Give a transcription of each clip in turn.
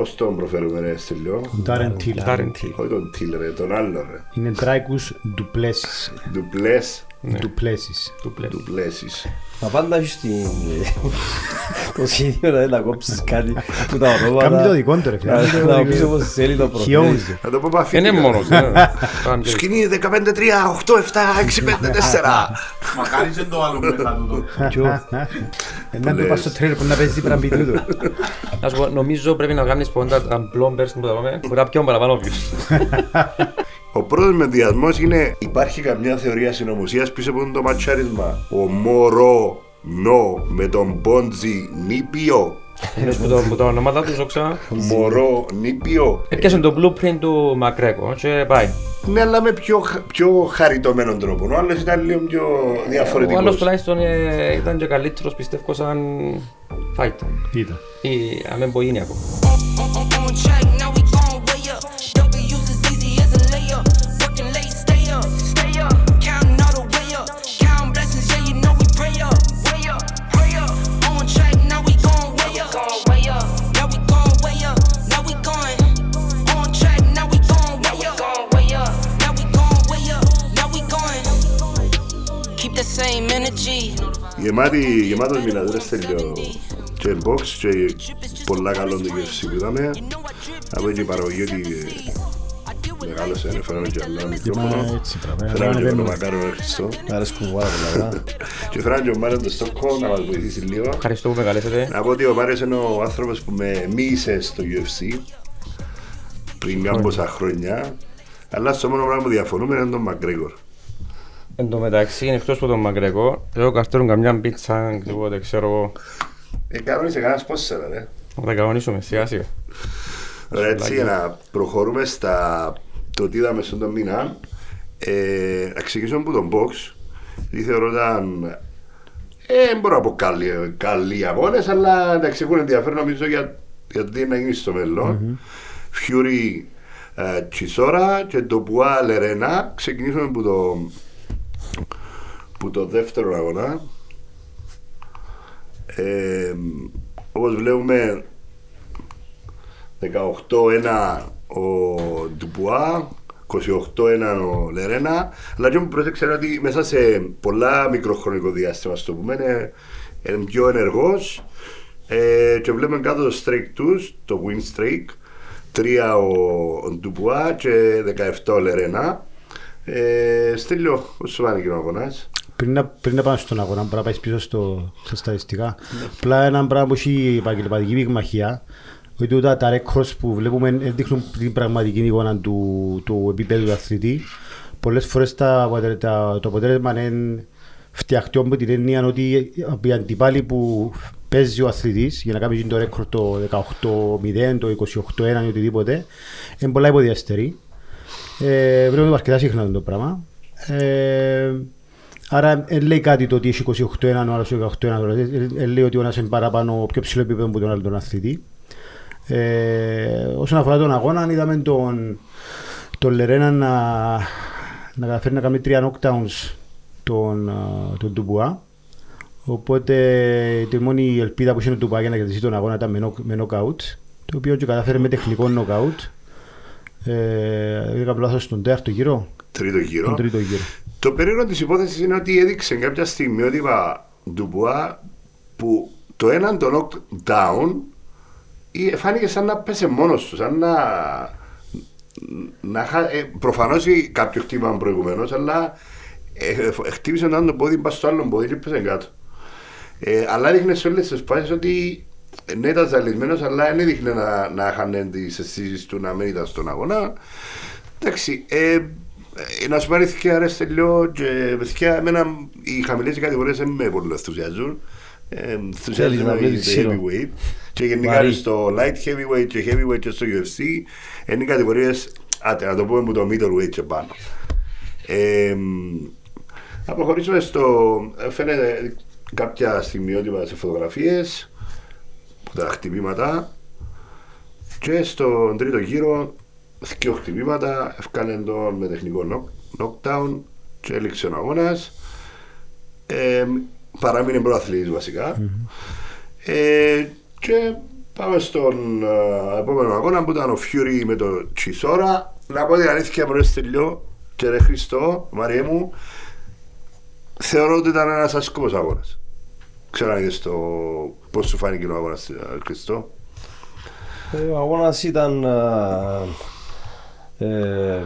Πώς τον προφέρουμε ρε Στυλιό. Darren Till. Darren Till. Όχι τον Τιλ ρε, τον άλλο ρε. Είναι Dreykus Duplessis. Ντουπλές, Duplessis. Του πλέον. ντουπλέσεις. Μα πάντα έχεις την... το σχέδιο να να κόψεις κάτι που τα ονόματα. Κάμει το δικό του ρε φίλε. Να- Να πεις όπως θέλει το He owns προφέρεις. it. Να το πω παφίτικα. Είναι μόνος. ναι. Κάνει και- Σκηνή 15-3, 8-7, 6-5-4. Μακάρι και το άλλο μετά τούτο. Ένα του πας στο τρέλ που να παίζει πράγμα πιτού του. Να σου πω, νομίζω πρέπει να κάνεις πόντα τα blombers που τα πάμε. Μπορεί να πιάνουν παραπάνω views. Ο πρώτος με διασμός είναι υπάρχει καμιά θεωρία συνωμοσίας πίσω από το ματσάρισμα; Ο Μωρό Νο με τον Πόντζι Νίπιο. Είναι που το- που τα ονόματα τους όξα. Μωρό Νίπιο. Έπιασε το blueprint του Μακρέκο και πάει. Ναι, αλλά με πιο, χα- πιο χαριτωμένο τρόπο. Ο άλλος ήταν λίγο πιο Ο άλλος διαφορετικός. τουλάχιστον ε, ήταν και καλύτερος πιστεύω σαν fighter. Ήταν. Ή αμεμπογίνιακο. on track, same energy. Γεμάτη, γεμάτος μηναδέρες τέλειο και box και πολλά καλό το UFC που είδαμε. Από εκεί η παραγωγή ότι ε, μεγάλωσε, έφεραμε και άλλο Μα μικρόφωνο. έτσι πράγμα. Φέραμε και τον Παίρνουμε. Μακάρο Χριστό. Μ' αρέσκουν πάρα πολλά πράγματα. Και φέραμε και ο Μάριος το Στόκο να μας βοηθήσει λίγο. Ευχαριστώ που με καλέσατε. Να πω ότι ο Μάριος είναι ο άνθρωπος που με μίλησε στο UFC πριν κάμποσα χρόνια. Αλλά στο μόνο πράγμα που διαφωνούμε είναι τον Μακρέγορ. Εν τω μεταξύ, εκτός από τον Μακρέκο, εγώ καρτέρουν καμιά πίτσα, τίποτε, ξέρω εγώ. Ε, κανόνισε κανένας πόσερα, ρε. Να τα κανονίσουμε, σιγά σιγά. Ωραία, έτσι για να προχωρούμε στα το τι είδαμε στον τον μήνα. Ε, να ξεκινήσουμε από τον box. Γιατί θεωρώ ήταν. Ε, δεν μπορώ να πω καλοί, καλοί αγώνες, αλλά εντάξει, έχουν ενδιαφέρον νομίζω για, για το τι είναι να γίνει στο μέλλον. Φιούρι ε, Τσισόρα και το Πουά Λερένα. Ξεκινήσουμε από το, που το δεύτερο αγώνα. Ε, όπως βλέπουμε 18-1 ο Ντουπουά, 28-1 ο Λερένα. Αλλά και μου πρόσεξε είναι ότι μέσα σε πολλά μικροχρονικό διάστημα, στο πούμε, είναι, είναι πιο ενεργός. Ε, και βλέπουμε κάτω το streak τους, το win streak. 3 ο, ο Ντουπουά και 17 ο Λερένα. Ε, Στέλιο, πώς σου φάνηκε ο αγώνας; Πριν να, πριν να πάμε στον αγώνα, μπορεί να πάεις πίσω στο, στα στατιστικά. Απλά ένα πράγμα που έχει η επαγγελματική πυγμαχία, ότι ούτε τα ρεκόρds που βλέπουμε ε, δείχνουν την πραγματική εικόνα του, του επίπεδου του αθλητή. Πολλές φορές τα, αποτε- τα, το αποτέλεσμα είναι φτιαχτό με την έννοια ότι οι αντιπάλοι που παίζει ο αθλητής για να κάνει το ρεκόρ το 18-0, το 28-1 ή οτιδήποτε, είναι πολλά υποδιαστερή. Ε, βλέπουμε αρκετά συχνά το πράγμα. Ε, άρα δεν λέει κάτι το ότι έχει 28-1 ο άλλος 18-1 δηλαδή, ε, ε, λέει ότι ο ένας είναι παραπάνω πιο ψηλό επίπεδο από τον άλλο τον αθλητή. Ε, όσον αφορά τον αγώνα, είδαμε τον, τον Λερένα να, να καταφέρει να κάνει τρία knockdowns τον, α, τον Τουμπουά. Οπότε τη μόνη ελπίδα που είχε ο Τουμπουά για να κερδίσει τον αγώνα ήταν με, knock- με knockout, το οποίο και κατάφερε με τεχνικό knockout. Ε, Είχα λάθος στον τέταρτο γύρο, Τρίτο γύρο. τον τρίτο γύρο. Το περίεργο της υπόθεσης είναι ότι έδειξε κάποια στιγμή ότι είπα Ντουμπουά που το έναν το knockdown ή φάνηκε σαν να πέσε μόνος του, σαν να. να χα... ε, Προφανώς κάποιος χτύπημα προηγουμένως, αλλά ε, ε, χτύπησε έναν το πόδι, πα στο άλλο πόδι και πέσε κάτω. Ε, αλλά έδειχνε σε όλες τις φάσεις ότι ε, ναι, ήταν ζαλισμένος, αλλά δεν έδειχνε να, να χάνε τι αισθήσει του να μην ήταν στον αγώνα. Εντάξει, ε, ε, να σου πάρει θυκιά ρε στελιό και θυκιά εμένα οι χαμηλές κατηγορίες δεν με πολύ ενθουσιάζουν. Ε, ενθουσιάζουν Θέλεις να οι βλέπεις στο ξύλο. heavyweight και γενικά Βαρύ. στο light heavyweight και heavyweight και στο UFC είναι οι κατηγορίες, άτε να το πούμε που το middleweight και πάνω. Ε, να προχωρήσουμε στο, ε, φαίνεται κάποια στιγμιότυπα σε φωτογραφίες, που τα χτυπήματα και στον τρίτο γύρο δύο χτυπήματα, ευκάνε τον με τεχνικό knock- knockdown και έληξε ο αγώνας. Ε, παράμεινε πρωταθλητής βασικά. Ε, και Πάμε στον ε, επόμενο αγώνα που ήταν ο Fury με το Τσισόρα. Να πω την αλήθεια μου, ρε Στυλιό και ρε Χριστό, Μαρία μου, θεωρώ ότι ήταν ένας ασκός αγώνας. Ξέρω αν είδες το πώς σου φάνηκε ο αγώνας, ε, Χριστό; Ε, Ο αγώνας ήταν ε, ε,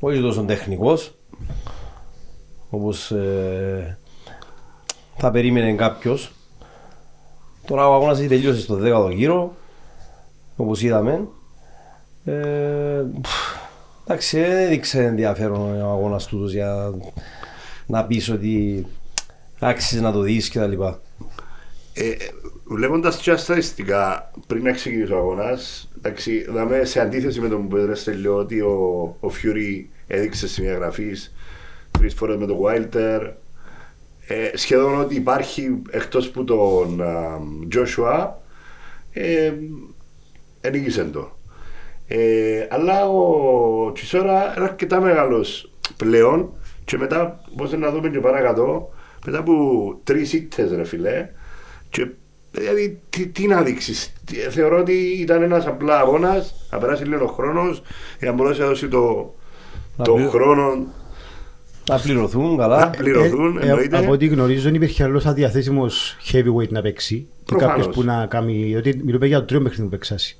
όχι τόσο τεχνικός όπως ε, θα περίμενε κάποιος. Τώρα ο αγώνας έχει τελειώσει στο 10ο γύρο όπως είδαμε. Ε, πφ, εντάξει, δεν έδειξε ενδιαφέρον ο αγώνας τούτος για να πεις ότι άξιζε να το δεις και τα λοιπά. Ε, Βλέποντας και τα στατιστικά πριν να ξεκινήσει ο αγώνας, δάμε σε αντίθεση με τον που έδωσε τελειώ ότι ο, ο Fury έδειξε σημεία γραφή τρεις φορές με τον Wilder. Ε, σχεδόν ότι υπάρχει εκτός που τον α, Joshua ε, ενίκησε το. Ε, αλλά ο Τσισόρα είναι αρκετά μεγάλος πλέον και μετά, πώς να δούμε και παρακάτω, μετά από τρεις ήττες, ρε φιλέ, και δηλαδή τι, τι να δείξεις; Θεωρώ ότι ήταν ένας απλά αγώνας, να περάσει λίγο χρόνος για να μπορέσει να δώσει το, Να το πλη- χρόνο Να πληρωθούν να καλά. πληρωθούν. Ε, ε, εννοείται. από ό,τι γνωρίζω δεν υπήρχε άλλος αδιαθέσιμος heavyweight να παίξει. Ή Προφανώς. κάποιος που να κάνει, γιατί μιλούμε για το τρίο παιχνίδι που παίξασαι.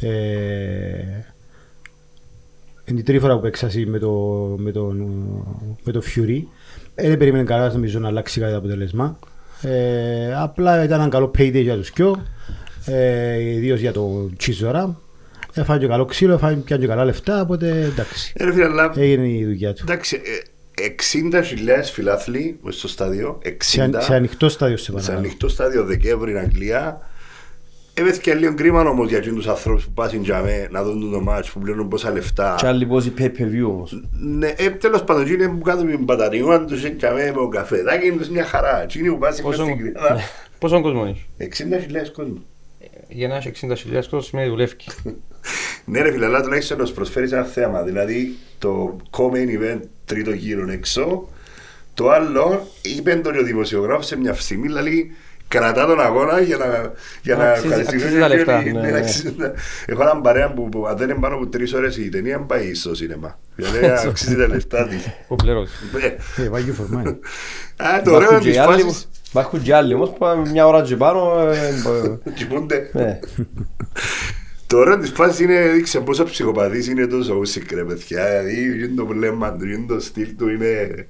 Ε, είναι η τρίτη φορά που παίξασαι με το, με τον, με το Fury. Ε, δεν περίμενε καλά νομίζω να αλλάξει κάτι το αποτέλεσμα. Ε, απλά ήταν ένα καλό payday για τους δυο, ε, ιδίως για το Τσίζορα. Έφαγε και καλό ξύλο, έφαγε πιάνε και καλά λεφτά, οπότε εντάξει. Ε, ρε φίλε, αλλά Έγινε η δουλειά του. εντάξει, ε, 60 χιλιάδες φιλάθλοι μες στο στάδιο. 60 Σε, αν- σε ανοιχτό στάδιο σε σε παρακαλώ. ανοιχτό στάδιο Δεκέμβρη Αγγλία. Έβεθηκε λίγο κρίμα όμως για τους ανθρώπους που πάσουν για μέ να δουν το μάτς που πληρώνουν πόσα λεφτά. Και άλλοι πόσοι pay-per-view όμως. Ναι, ε, τέλος πάντων, εκείνοι που κάτω με την μπαταρία τους είναι για μέ με τον καφεδάκι είναι μια χαρά. Εκείνοι που πάσουν μες Πόσο, στην κρυάδα. πόσο κόσμο έχεις; 60 χιλιάδες κόσμο. Για να έχει 60.000 κόσμο σημαίνει δουλεύει. Ναι ρε φίλε, αλλά τουλάχιστον να σου προσφέρεις ένα θέμα. Δηλαδή το co-main event τρίτο γύρο έξω. Το άλλο είπε τον ο δημοσιογράφος σε μια στιγμή, δηλαδή κρατά τον αγώνα για να, για να Αξίζει- ευχαριστηθεί αξίζει τα λεφτά, Ναι, ναι, ναι. αξίζει τα- Έχω έναν παρέα που, που αν δεν είναι πάνω από τρεις ώρες η ταινία πάει στο σινεμά. Δηλαδή αξίζει τα λεφτά της. Που πληρώσει. Ναι. Ε, value for money; Α, το ωραίο Υπάρχουν και της οι άλλοι φάσης που- Υπάρχουν και άλλοι όμως που πάνε μια ώρα και πάνω. ε, μπο- κοιμούνται. ναι. Το ωραίο της φάσης είναι δείξε πόσο ψυχοπαθής είναι το Ζώουσικ ρε παιδιά. Δηλαδή είναι το βλέμμα του, είναι το στυλ του, είναι...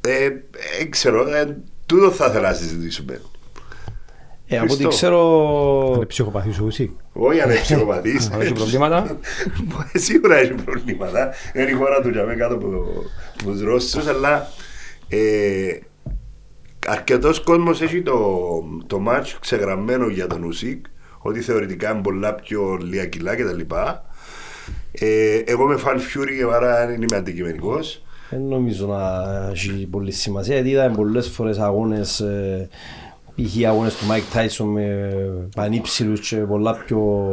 Ε, ε, ξέρω, ε, τούτο θα ήθελα να συζητήσουμε. Ε, από ό,τι Χριστό. ξέρω. Είναι ψυχοπαθής ο Ουσί. Όχι αν είναι ψυχοπαθής. Αν έχει προβλήματα, Ε, Σίγουρα έχει προβλήματα. Είναι η χώρα του για μένα κάτω από από τους Ρώσους, αλλά ε, αρκετός κόσμος έχει το, το match ξεγραμμένο για τον Ουσίκ, ότι θεωρητικά είναι πολλά πιο λίγα κιλά κτλ. Ε, εγώ είμαι fan Fury, άρα δεν είμαι αντικειμενικός. Δεν νομίζω να έχει πολύ σημασία γιατί είδαμε πολλές φορές αγώνες ε, π.χ. αγώνες του Mike Tyson με πανύψηλους και πολλά πιο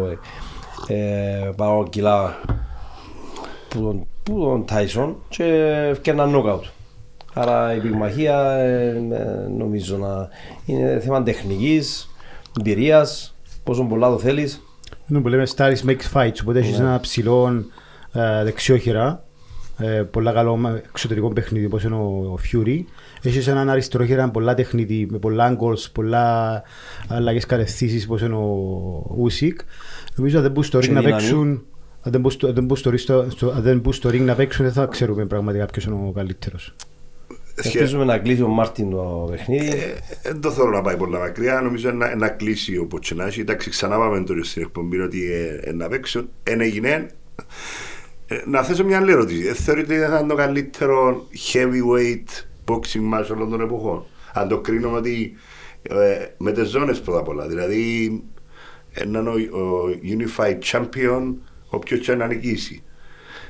ε, πάνω κιλά που τον, που τον Tyson και έφτιαναν knockout. Άρα η πυγμαχία ε, ε, νομίζω να είναι θέμα τεχνικής, εμπειρίας, πόσο πολλά το θέλεις. Είναι που λέμε Stars makes fights, οπότε έχεις ένα ψηλό ε, δεξιόχειρα, ε, πολλά καλό μα- εξωτερικό παιχνίδι όπως είναι ο, ο Fury. Έχεις έναν αριστερόχειρα πολλά τεχνίτη, με πολλά angles, πολλά αλλαγές κατευθύνσεις όπως είναι ο Usyk. Νομίζω αν δεν μπουν στο Και ring να δύναμη. παίξουν, αν δεν μπουν στο- αν δεν μπουν στο ring- στο- στο- αν δεν μπουν στο ring να παίξουν δεν θα ξέρουμε πραγματικά ποιος είναι ο καλύτερος. Ελπίζουμε να κλείσει ο Μάρτιν το παιχνίδι. Ε, Δεν το θέλω να πάει πολλά μακριά. Νομίζω να, να κλείσει ο Ποτσενάση. Εντάξει, ξανά πάμε τώρα στην εκπομπή ότι ε, ε, να παίξουν. Εν έγινε. Ε, να θέσω μια άλλη ερώτηση. Ε, θεωρείτε ότι θα είναι το καλύτερο heavyweight boxing match όλων των εποχών; Αν το κρίνουμε ότι ε, με τις ζώνες πρώτα απ' όλα. Δηλαδή, έναν ο, ο Unified Champion, όποιος και να νικήσει.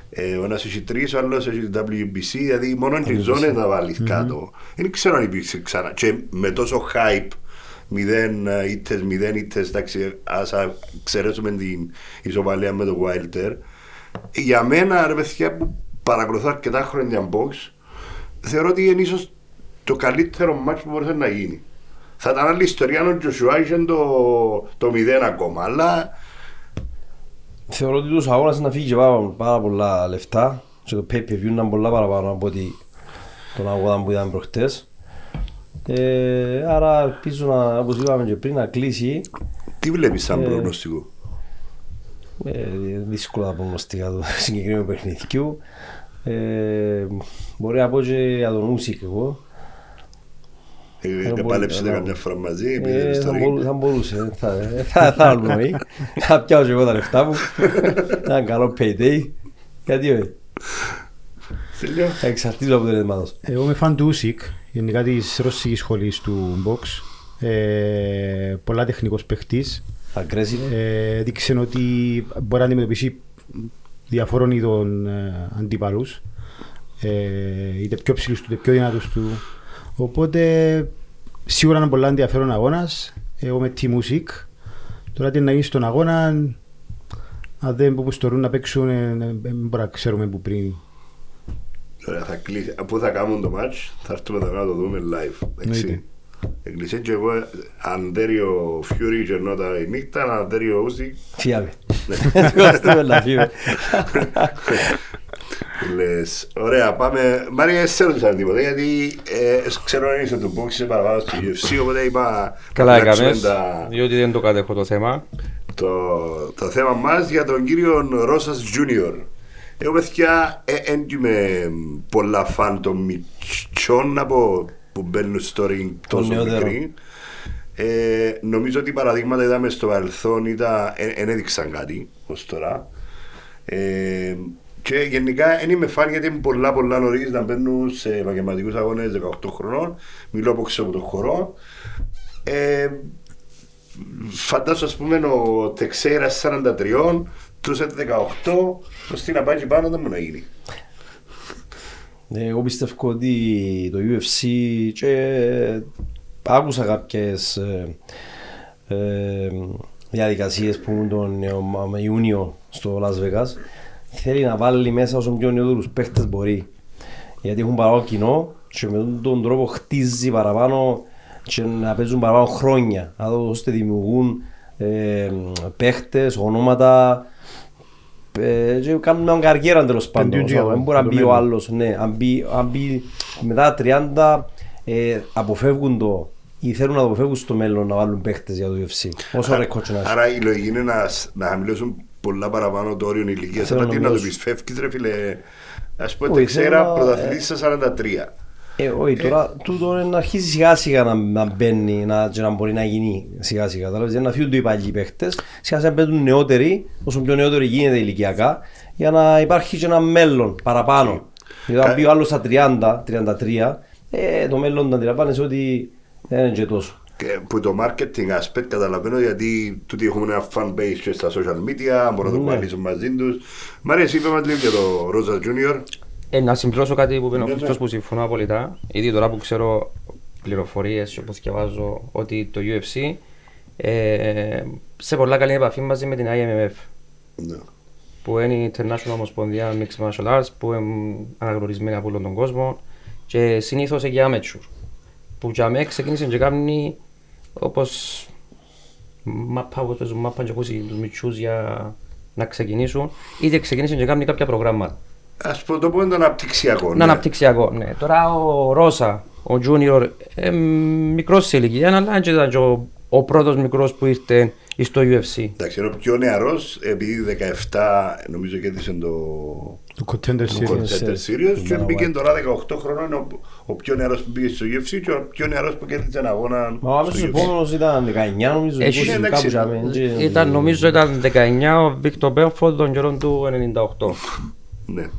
Ε, ο ένας έχει τρεις, ο άλλος έχει την WBC, δηλαδή μόνο τις ζώνες να βάλεις κάτω. Δεν ξέρω αν υπήρξε ξανά. Και με τόσο hype, μηδέν ε, ήττες, μηδέν ήττες, εντάξει, ας α- εξαιρέσουμε την ισοπαλία με το Wilder. Για μένα, ρε παιδιά, που παρακολουθώ αρκετά χρόνια box, θεωρώ ότι είναι ίσως το καλύτερο match που μπορούσε να γίνει. Θα ήταν άλλη ιστορία αν ο Τζοσουά είχε το, το 0 ακόμα, αλλά Θεωρώ ότι τους αγώνας να φύγει και πάρα, πάρα πολλά λεφτά και το pay-per-view είναι πολλά παραπάνω από ότι τον αγώνα που είδαμε προχτές. Ε, άρα ελπίζω να, όπως είπαμε και πριν, να κλείσει. τι βλέπεις σαν Ε, προγνωστικό; Ε, δύσκολα να προγνωστικά το συγκεκριμένο παιχνιδιού. Ε, μπορεί να πω και για τον Ούσικ εγώ. Ε, μπορεί- Επάλεψετε ε, καμιά φορά μαζί, επειδή Ε, είναι θα, στο μπορού- ring. θα μπορούσε, θα, ε, θα, θα αγνοεί. Θα πιάω και εγώ τα λεφτά μου. Ένα καλό payday. Γιατί όχι; Τέλειο. Θα εξαρτήσω από τον Ερμάδος. Εγώ είμαι φαν του Ούσικ, γενικά της ρωσικής σχολής του box. Ε, πολλά τεχνικός παίχτης. Aggressive. Ε, έδειξε ότι μπορεί να αντιμετωπίσει διαφόρων είδων ε, αντίπαλους. Ε, είτε πιο ψηλούς του, είτε πιο δυνατούς του. Οπότε σίγουρα είναι πολύ ενδιαφέρον αγώνας. Εγώ με τη Music. Τώρα τι να γίνει στον αγώνα, αν δεν που στορούν να παίξουν, ε, ε, δεν μπορούμε να ξέρουμε που πριν. Ωραία, θα κλείσει. Πού θα κάνουν το match, θα έρθουμε εδώ να το δούμε live. Εννοείται. Έτσι. Έκλεισε και εγώ αντέριο Fury και νότα η νύχτα, αντέριο Usyk. Φύγαμε. Ευχαριστούμε να φύγουμε. Λες, ωραία, πάμε. Μάρια, δεν σε ρωτήσαν τίποτα, γιατί ε, ξέρω αν είσαι του box, είσαι παραπάνω στο UFC, οπότε είπα... Καλά να αλλάξουμε έκαμες, τα- διότι δεν το κατέχω το θέμα. το, το θέμα μας για τον κύριο Ρώσας Junior. Εγώ παιδιά δεν είμαι πολλά φαν των μητσών να πω που μπαίνουν στο ring τόσο νεότερων. μικροί. Ε, νομίζω ότι παραδείγματα είδαμε στο παρελθόν δεν έδειξαν κάτι ως τώρα. Ε, και γενικά δεν είμαι φαν γιατί είναι πολλά πολλά νωρίς να μπαίνουν σε επαγγελματικούς αγώνες 18 χρονών. Μιλώ από ξέρω από το χώρο. Ε, φαντάσου ας πούμε ο Τεξέρας 43, τρούσε 18, το στην να πάει και πάνω δεν μπορεί να γίνει. Ε, Εγώ πιστεύω ότι το UFC και άκουσα κάποιες ε, ε, διαδικασίες που είναι τον ε, μα- Ιούνιο στο Las Vegas. Θέλει να βάλει μέσα όσο πιο νεότερους παίχτες μπορεί. Γιατί έχουν παραπάνω κοινό και με τον- τον τρόπο χτίζει παραπάνω και να παίζουν παραπάνω χρόνια. Να δω ώστε δημιουργούν ε, παίχτες, ονόματα ε, και κάνουν μια καριέρα τέλος πάντων. Πεντιούν και Δεν μπορεί να το μπει ο μέλλον. άλλος, ναι, αν μπει, αν μπει μετά τα 30 ε, αποφεύγουν το ή θέλουν να το αποφεύγουν στο μέλλον να βάλουν παίχτες για το UFC. Όσο ρεκόρ και να έχει. Άρα η λογική είναι να, σ- να χαμηλώσουν πολλά παραπάνω το όριο ηλικίας. Θέλω Αλλά να τι να το μειώσουν. πεις, φεύγεις ρε φίλε. Α πούμε, Όχι, Τεξέρα θέλω να- πρωταθλητής στα 43. Ε, όχι, τώρα τούτο είναι να αρχίσει σιγά σιγά να, να μπαίνει να, και να μπορεί να γίνει σιγά σιγά. Δηλαδή δεν να φύγουν οι παλιοί παίχτες, σιγά σιγά μπαίνουν νεότεροι, όσο πιο νεότεροι γίνεται ηλικιακά, για να υπάρχει και ένα μέλλον παραπάνω. Γιατί αν μπει ο άλλος στα 30, 33, ε, το μέλλον να αντιλαμβάνεσαι ότι δεν είναι και τόσο. Και που το marketing aspect καταλαβαίνω γιατί τούτοι έχουμε ένα fan base και στα social media, μπορούν να το Ναι. κουβαλήσουν μαζί τους. Μ' αρέσει, είπε μας λίγο για το Ρόζα Junior. Ε, να συμπληρώσω κάτι που είπε ο Ναι, ναι. Χριστός που συμφωνώ απολύτά. Ήδη τώρα που ξέρω πληροφορίες και όπως διαβάζω ότι το UFC ε, σε πολλά καλή επαφή μαζί με την IMF Ναι. που είναι η International Ομοσπονδία Mixed Martial Arts που είναι αναγνωρισμένη από όλον τον κόσμο και συνήθως για amateur που για μέ ξεκίνησε και κάνει όπως μάπα, όπως παίζουν μάπα και όπως τους μητσούς για να ξεκινήσουν είτε ξεκίνησε και κάνει κάποια προγράμματα. Ας πω το πω είναι το αναπτυξιακό. Είναι ναι. αναπτυξιακό, ναι. Τώρα ο Ρώσα, ο Junior, ε, μικρός σε ηλικία, αλλά δεν ήταν και ο, ο πρώτος μικρός που ήρθε στο UFC. Εντάξει, είναι ο πιο νεαρός, επειδή 17 νομίζω κέρδισε το Το Contender το Series. Contender Series και Dana μπήκε White. τώρα 18 χρόνων ο, ο πιο νεαρός που πήγε στο UFC και ο πιο νεαρός που κέρδισε ένα αγώνα Μα ο άμεσος στο UFC. επόμενος ήταν 19 νομίζω, 20 Έχει, κάπου εντάξει, για μένα, και- Ήταν, νομίζω ήταν 19 ο Βίκτορ Μπέμφορντ τον καιρό του 98. Ναι.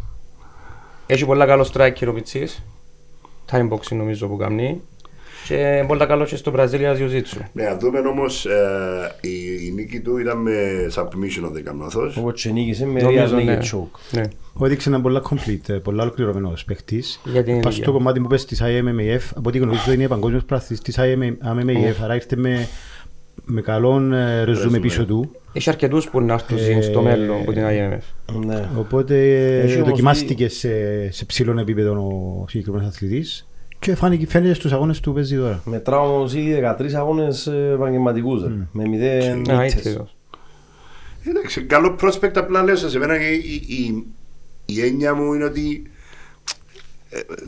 Έχει πολλά καλό striker ο Πιτσής. Time boxing νομίζω που κάνει. Και πολλά καλό και στο Brazilian Jiu-Jitsu. Ναι, να δούμε όμως ε, η, η νίκη του ήταν με submission, αν δεν κάνω λάθος. Όπως και νίκησε με Νομίζω, rear ναι. naked choke. Ναι. Ο έδειξε ένα πολλά complete, ε, πολλά ολοκληρωμένος παίχτης. Για την Πας ηλικία. στο κομμάτι που πες της IMMAF, από ό,τι γνωρίζω είναι παγκόσμιος πράθης της IMMAF, άρα ήρθε με, με καλόν ε, ρεζούμε πίσω του. Έχει αρκετούς που να έρθουν Ε, στο μέλλον από την IMF. Ναι. Οπότε Έχει ε, όμως δοκιμάστηκε σε, σε ψηλό επίπεδο ο συγκεκριμένος αθλητής Και φάνηκε, φαίνεται στους αγώνες του παίζει τώρα. Μετράω όμως ήδη 13 αγώνες ε, επαγγελματικούς, ρε, με 0 Α, νίκες. έτσι. Εντάξει, καλό prospect απλά λέω σε μένα η, η, η, η έννοια μου είναι ότι ε,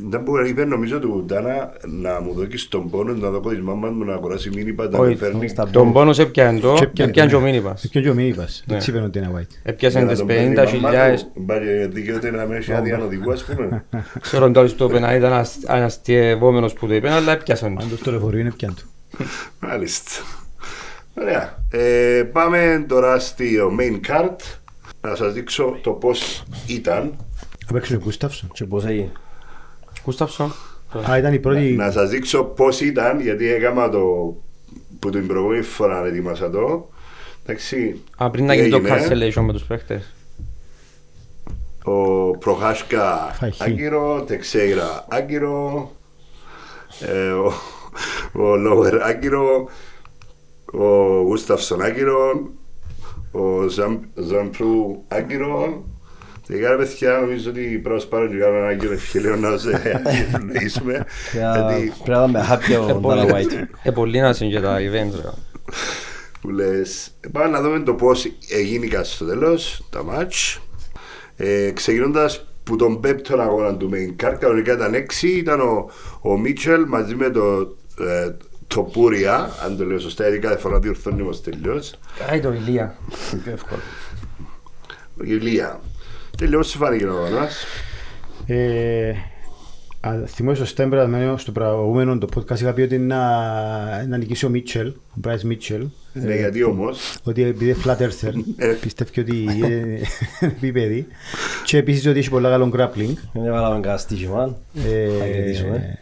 δεν μπορεί να είπε νομίζω του Ντάνα να μου δώσει τον πόνο να δω της μάμας μου να αγοράσει μήνυπα να Όχι, με φέρνει στα Τον πόνος έπιανε το, Και έπιανε, έπιανε και ο ναι. μήνυπας. Έπιανε και ο μήνυπας. Ναι. Έτσι είπε ο Ντένα White. Έπιασαν Για να τις τον παίρνει η μαμά 50.000 του, μπάρε δικαιούται να μην έχει άδεια οδηγού ας πούμε Ξέρω τώρα στο πένα ήταν ασ- αναστιευόμενος που το είπε, αλλά έπιασαν. το. Πάντως το λεωφορείο είναι πιάν του. Μάλιστα. Ωραία. Ε, πάμε τώρα στο main card. Να σας δείξω το πώς ήταν. Απέξω ο Γκούσταυσον. Και πώς έγινε. Κούσταυσον. Α, ήταν η πρώτη... Να σας δείξω πώς ήταν, γιατί έκανα το που την προηγούμενη φορά ετοίμασα το. Εντάξει, Α, πριν να τι γίνει το έγινε. cancellation με τους παίχτες. Ο Προχάσκα Φαχή. Άγκυρο, Τεξέιρα Άγκυρο, ε, ο, ο Λόουερ Άγκυρο, ο Γούσταυσον Άγκυρο, ο Ζαμ- Ζαμπρού Άγκυρο. Τελικά ρε παιδιά νομίζω ότι πρέπει να σπάρω και κάνω ένα Άγκυρο ευχελαίο να σε ευχαριστήσουμε. Γιατί Πρέπει να είμαι happy ο Dana White. Ε, πολύ να είναι και τα events. ρε. που λες πάμε να δούμε το πώς έγινε στο τέλος τα μάτς ε, ξεκινώντας που τον πέπτον αγώνα του main card κανονικά ήταν έξι ήταν ο, ο Μίτσελ μαζί με το, ε, το Πούρια αν το λέω σωστά γιατί κάθε φορά διορθώνει μας τελειώς Άι το ηλία. Πιο εύκολο. ο Ηλία τελειώς σου φάνηκε ο αγώνας Ε, α, Θυμάσαι στο Στέμπρα, στο προηγούμενο το podcast είχα πει ότι να, να νικήσει ο Μίτσελ, ο Μπράις Μίτσελ. ναι, γιατί όμως Ότι επειδή είναι flat earther, πιστεύει ότι είναι επίπεδη. Και επίσης ότι έχει πολλά καλό grappling. Δεν έβαλαμε κανένα στοίχημα. Ε, Θα κερδίσουμε.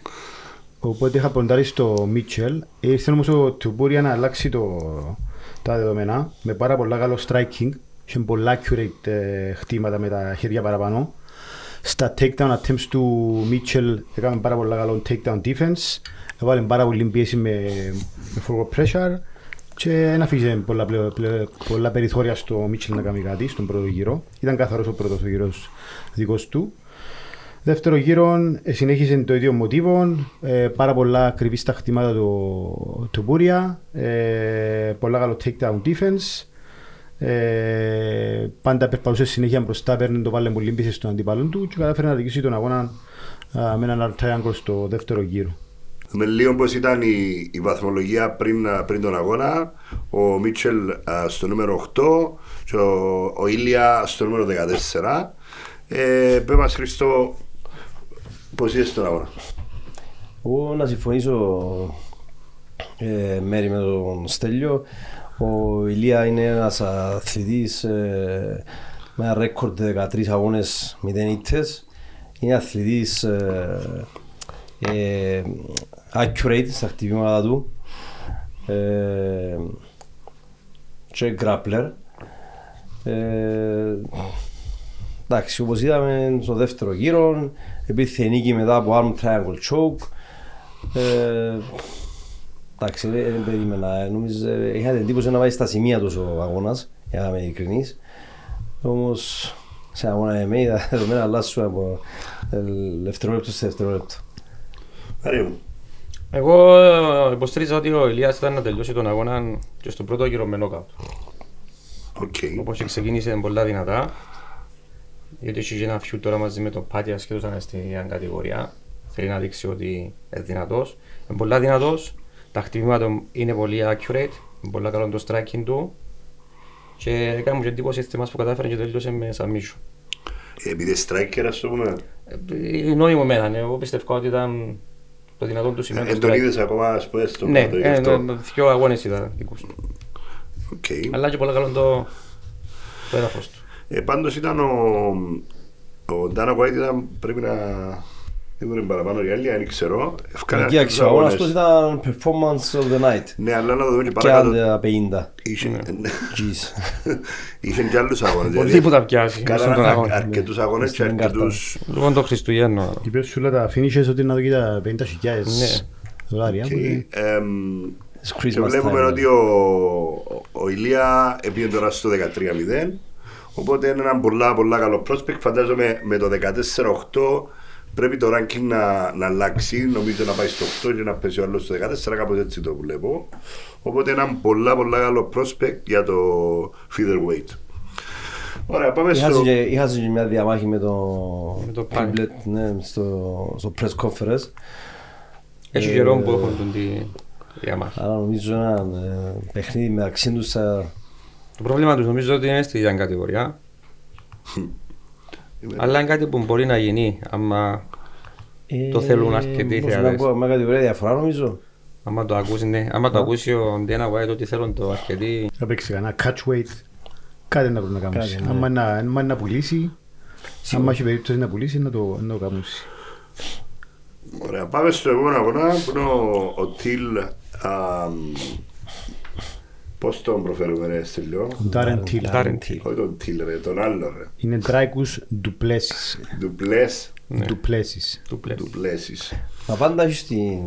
Οπότε είχα ποντάρει στο Μίτσελ. Ήρθε όμως ο Τουπούρια να αλλάξει το, τα δεδομένα με πάρα πολλά καλό striking. Είχε πολλά accurate ε, χτήματα με τα χέρια παραπάνω. Στα takedown attempts του Μίτσελ έκαμε πάρα πολλά καλό takedown defense. Έβαλε πάρα πολύ πίεση με, με forward pressure και δεν αφήσε πολλά, πλε- πλε- πολλά περιθώρια στο Μίτσελ να κάνει κάτι στον πρώτο γύρο. Ήταν καθαρός ο πρώτος ο γύρος δικός του. Δεύτερο γύρο ε, συνέχισε το ίδιο μοτίβο, ε, πάρα πολλά ακριβή στα χτυπήματα του, του Μπούρια, ε, πολλά καλό takedown defense. Ε, πάντα περπατούσε συνέχεια μπροστά, παίρνει το βάλε πολύ πίσω στον αντίπαλο του και κατάφερε να δικήσει τον αγώνα α, με έναν triangle στο δεύτερο γύρο. με λίγο πώς ήταν η, η βαθμολογία πριν, α, πριν τον αγώνα ο Μίτσελ α, στο νούμερο 8 και ο, ο Ήλια στο νούμερο 14 ε, πες μας Χριστό πώς είσαι στον αγώνα; Εγώ να συμφωνήσω ε, μέρη με τον Στέλιο. Ο Ηλία είναι ένας αθλητής ε, με ένα ρέκορντ 13 αγώνες 0 ήττες. Είναι αθλητής ε, ε, accurate στα χτυπήματα του ε, και grappler. Ε, εντάξει, όπως είδαμε στο δεύτερο γύρο, επίθε η νίκη μετά από arm triangle choke. Ε, εντάξει, δεν δεν περίμενα. ε, Νομίζω, ε, είχα την εντύπωση να πάει στα σημεία τους ο αγώνας, για να είμαι ειλικρινής. Όμως, σε αγώνα MMA, τα δεδομένα αλλάσουν από ε, δευτερόλεπτο σε δευτερόλεπτο. Άρη μου Εγώ ε, υποστήριζα ότι ο Ηλίας ήταν να τελειώσει τον αγώνα και στο πρώτο γύρο με νόκαουτ. Οκ. Όπως και ξεκίνησε πολλά δυνατά, γιατί έχει και ένα feud τώρα μαζί με τον Πάτια σχεδόν σαν στην ίδια κατηγορία. Θέλει να δείξει ότι είναι δυνατός. Είναι πολλά δυνατός, τα χτυπήματα του είναι πολύ accurate, είναι πολύ καλό το striking του και έκανε μου και εντύπωση este μας που κατάφερε και τελειώσε με submission. επειδή striker ας το πούμε Ε, Νόημο εμένα, ναι. εγώ πιστεύω ότι ήταν το δυνατόν του σημείο. εν το τον striking. είδες ακόμα ας πούμε στο Ναι, πρώτο γι' ε, αυτό. ε, δυο αγώνες ήταν δικούς του. Οκ. Αλλά και πολύ καλό το, το έδαφος του. Ε, πάντως ήταν ο, ο Ντάνα White ήταν πρέπει να ήμουν παραπάνω οι άλλοι, αν ξέρω. Ευκάλα Κοίταξε, ο αγώνας του ήταν performance of the night. Ναι, αλλά να δούμε και Και παρακάτω. αν 50. Είχε, Jeez. είχε και άλλους αγώνες. Πολύ δηλαδή που τα πιάσει μέσα στον Κάνανε αγώνα. αρκετούς αγώνες και Στην κάρτα. αρκετούς... Λοιπόν το Χριστουγέννο. Είπες σου λέει τα finishes ότι να δω και τα 50.000 Ναι. δολάρια. Και, οπότε- εμ, It's Και Christmas βλέπουμε time. ότι ο, ο Ηλία έπιε τώρα στο 13-0. Οπότε είναι ένα πολλά, πολλά καλό prospect. Φαντάζομαι με το 14-8 πρέπει το ranking να, να αλλάξει, νομίζω να πάει στο 8 και να πέσει ο άλλος στο 14, κάπως έτσι το βλέπω. Οπότε ένα πολλά πολλά καλό prospect για το featherweight. Ωραία, πάμε Είχα στο... και, είχα και μια διαμάχη με το, Με το Pine. Pimlet, ναι, στο, στο press conference. Έχει Ε, καιρό που έχουν τον τη διαμάχη. Άρα νομίζω ένα ε, παιχνίδι μεταξύ τους θα... Το πρόβλημα τους νομίζω ότι είναι στη ίδια κατηγορία. Αλλά είναι κάτι που μπορεί να γίνει άμα, Το θέλουν αρκετοί Πώς θεατές. να πω, με κατηγορία διαφορά νομίζω. άμα το ακούσει, ναι, άμα το ακούσει ο Ντένα White ότι θέλουν το αρκετοί Θα παίξει κανένα catch weight. Κάτι να πρέπει να κάνεις. Κάτι, ναι. Άμα να- άμα είναι να πουλήσει, άμα έχει περίπτωση να πουλήσει, να το, να το κάνεις. Ωραία, πάμε στο επόμενο αγώνα που είναι ο, ο Τιλ. Αμ, Πώς τον προφέρουμε ρε Στυλιό. Ο Darren Till. Darren Till. Όχι τον Τιλ ρε, τον άλλο ρε. Είναι Dracus Duplessis. Ντουπλές, Duplessis. του πλέον. ντουπλέσεις. Μα πάντα έχεις την...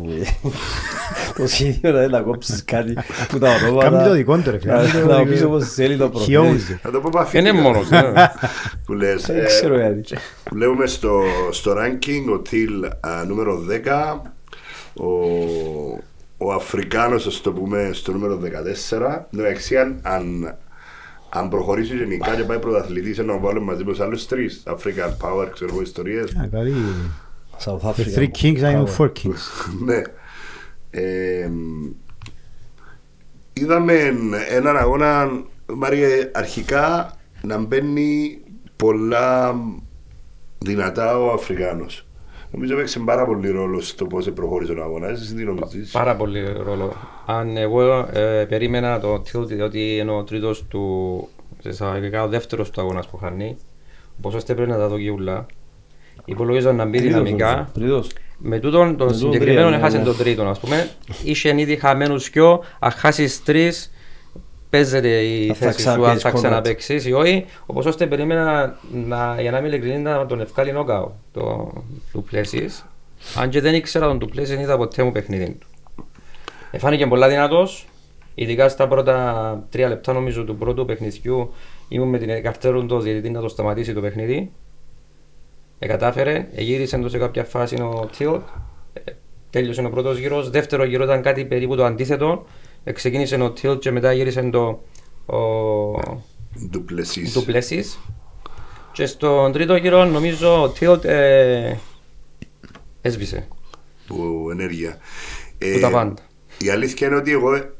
το σχέδιο να να κόψεις κάτι που τα ονόματα... Κάμει το δικό του, ρε φίλε. Να- Κάμει το Να δικό πεις του. όπως θέλει το He owns προφέρει. it. Να το πω παθήτικα. Είναι μόνος, ναι. Που λες. Δεν ε, ξέρω γιατί. Βλέπουμε στο, στο ranking ο Τιλ α, νούμερο 10, ο, ο Αφρικάνος, ας το πούμε, στο νούμερο 14. Εντάξει, αν, αν, αν προχωρήσει γενικά και πάει πρωταθλητής, να βάλουμε μαζί με τους άλλους τρεις. African Power, ξέρω εγώ, ιστορίες. Α, καλή. South The Africa. three kings are four kings. ναι. Ε, είδαμε έναν αγώνα, Μάρια, αρχικά να μπαίνει πολλά δυνατά ο Αφρικάνος. Νομίζω έπαιξε πάρα πολύ ρόλο στο πώς προχώρησε ο αγώνας. Εσύ τι νομίζεις; Πάρα πολύ ρόλο. Αν εγώ ε, περίμενα το Tilt, διότι είναι ο τρίτος του, σε εισαγωγικά ο δεύτερος του αγώνας που χάνει, όπως ώστε πρέπει να τα δω και ούλα. Υπολογίζω να μπει Τρίτος, δυναμικά. νομίζω. Τρίτος. Με τούτον τον τούτον συγκεκριμένο τρία, ναι, έχασε ναι. τον τρίτον, ας πούμε. Είχε ήδη χαμένους δυο, αν χάσεις τρεις, παίζεται η Θα θέση σου, αν ξαναπαίξεις θα κόντρα. ξαναπαίξεις ή όχι. Όπως ώστε περίμενα, να, για να είμαι ειλικρινή, να τον ευκάλει νόκαο το του Πλέσης. Αν και δεν ήξερα τον του Πλέσης, δεν είδα ποτέ μου παιχνίδι του. Εφάνηκε πολλά δυνατός, ειδικά στα πρώτα τρία λεπτά νομίζω του πρώτου παιχνιδιού ήμουν με την καρτέρουν το διαιτητή να το σταματήσει το παιχνίδι. Εκατάφερε, εγύρισε το σε κάποια φάση ο Τιότ, ε, τέλειωσε ο πρώτος γύρος, δεύτερο γύρο ήταν κάτι περίπου το αντίθετο, Ε, ξεκίνησε ο Τιότ και μετά γύρισε το ο Ντουπλεσίς. Ντουπλέσης και στον τρίτο γύρο νομίζω ο Τιότ ε, έσβησε που ενέργεια. που τα πάντα. Η αλήθεια είναι ότι εγώ ε,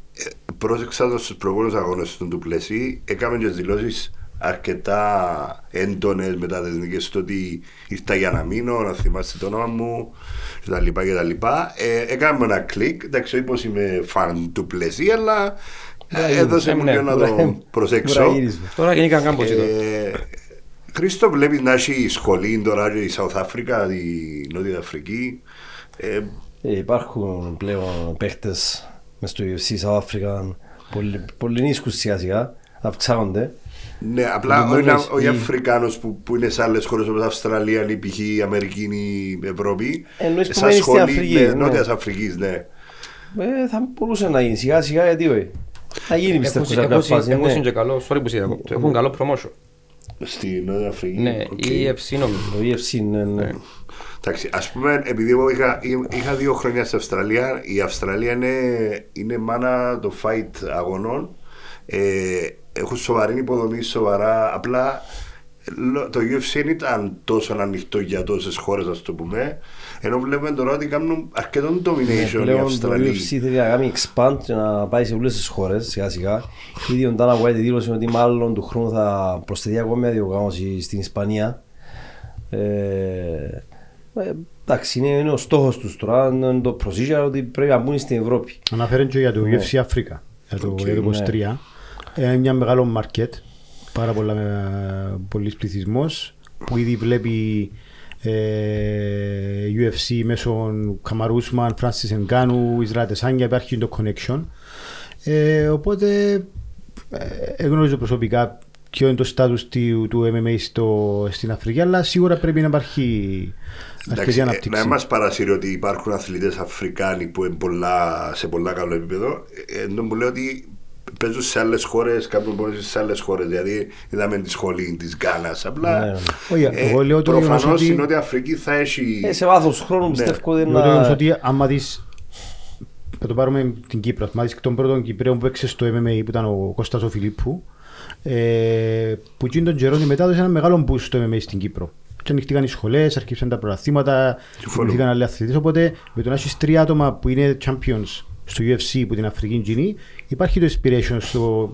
πρόσεξα το στους προηγούμενους αγώνες του Ντουπλεσί, έκαμε και δηλώσεις αρκετά έντονες μετά τις νίκες του ότι ήρθα για να μείνω, να θυμάστε το όνομα μου και τα λοιπά και τα λοιπά. Ε, έκαμε ένα κλικ, εντάξει όχι πως είμαι φαν του Πλεσί, αλλά ε, έδωσε μου ναι, και να το προσέξω. Βουραγύρισμα. Τώρα γίνηκαν κάμπος εδώ. Ε, Χρήστο, βλέπεις να έχει σχολή τώρα και η South Africa, η Νότια Αφρική. Ε, Ε, Υπάρχουν πλέον παίχτες μες στο UFC South Africa, πολλοί- πολλοί νίσκους σιγά σιγά, αυξάνονται. Ναι, απλά Επομένως, όχι, όχι η- Αφρικάνος που, που είναι σε άλλες χώρες όπως Αυστραλία, ή π.χ. η Αμερική, η Ευρώπη. Εννοείς που Σαν μένεις στην σχολή, Αφρική, ναι, ναι. Νότιας Αφρικής, ναι. Ε, θα μπορούσε να γίνει σιγά σιγά γιατί όχι. Θα γίνει πιστεύω σε κάποια φάση. Έχουν ναι. και καλό, sorry που σε διακόπτω, έχουν καλό promotion. Στη Νότια Αφρική. Ναι, οκ. η UFC νομίζω. Το UFC ναι, ναι. Εντάξει, ας πούμε, επειδή εγώ είχα, είχα δύο χρόνια στην Αυστραλία, η Αυστραλία είναι, είναι μάνα το fight αγωνών. Ε, έχουν σοβαρή υποδομή, σοβαρά. Απλά λο- το UFC δεν ήταν τόσο ανοιχτό για τόσες χώρες, ας το πούμε. Ενώ βλέπουμε τώρα ότι κάνουν αρκετό domination οι Ναι, Πλέον το Αυστραλοί. UFC θέλει να κάνει expand και να πάει σε όλες τις χώρες σιγά σιγά. Ήδη ο Dana White δήλωσε ότι μάλλον του χρόνου θα προσθεθεί ακόμα μια διοργάνωση στην Ισπανία. Ε, ε, εντάξει, είναι, είναι ο στόχος τους τώρα, είναι το procedure ότι πρέπει να μπουν στην Ευρώπη. Αναφέρει και για το Ναι. UFC Africa, για το, Οκ, για το ναι. 23. Είναι μια μεγάλο market, πάρα πολλά, ε, πολλής πληθυσμός που ήδη βλέπει ε, UFC μέσω Καμαρούσμαν, Φράνσις Εγκάνου, Ισραήλ Τεσάνια, υπάρχει το connection. Ε, οπότε ε, γνωρίζω προσωπικά ποιο είναι το status του, του MMA στο, στην Αφρική, αλλά σίγουρα πρέπει να υπάρχει αρκετή Εντάξει, ε, ανάπτυξη. να μας παρασύρει ότι υπάρχουν αθλητές Αφρικάνοι που είναι πολλά, σε πολλά καλό επίπεδο. Ε, Ενώ μου λέω ότι παίζουν σε άλλες χώρες, κάνουν προπονήσεις σε άλλες χώρες. Δηλαδή είδαμε τη σχολή της Γκάνας. Απλά Ναι, ναι. Όχι, εγώ λέω το γεγονός προφανώς ότι- η Νότια Αφρική θα έχει... Ε, σε βάθος χρόνου Ναι. πιστεύω ότι Εγώ το γεγονός να... ότι άμα δεις θα το πάρουμε την Κύπρο. Αν δεις τον πρώτο Κυπρέο που παίξε στο MMA που ήταν ο Κώστας ο Φιλίππου ε, που εκείνη τον καιρό μετάδοσε ένα μεγάλο boost στο MMA στην Κύπρο. Και ανοιχτήκαν οι σχολές, αρχίσαν τα πρωταθλήματα, Συμφωνώ. δημιουργήθηκαν άλλοι αθλητές. Οπότε με το να έχεις τρία άτομα που είναι champions στο UFC που την Αφρική Γκίνη, υπάρχει το inspiration στο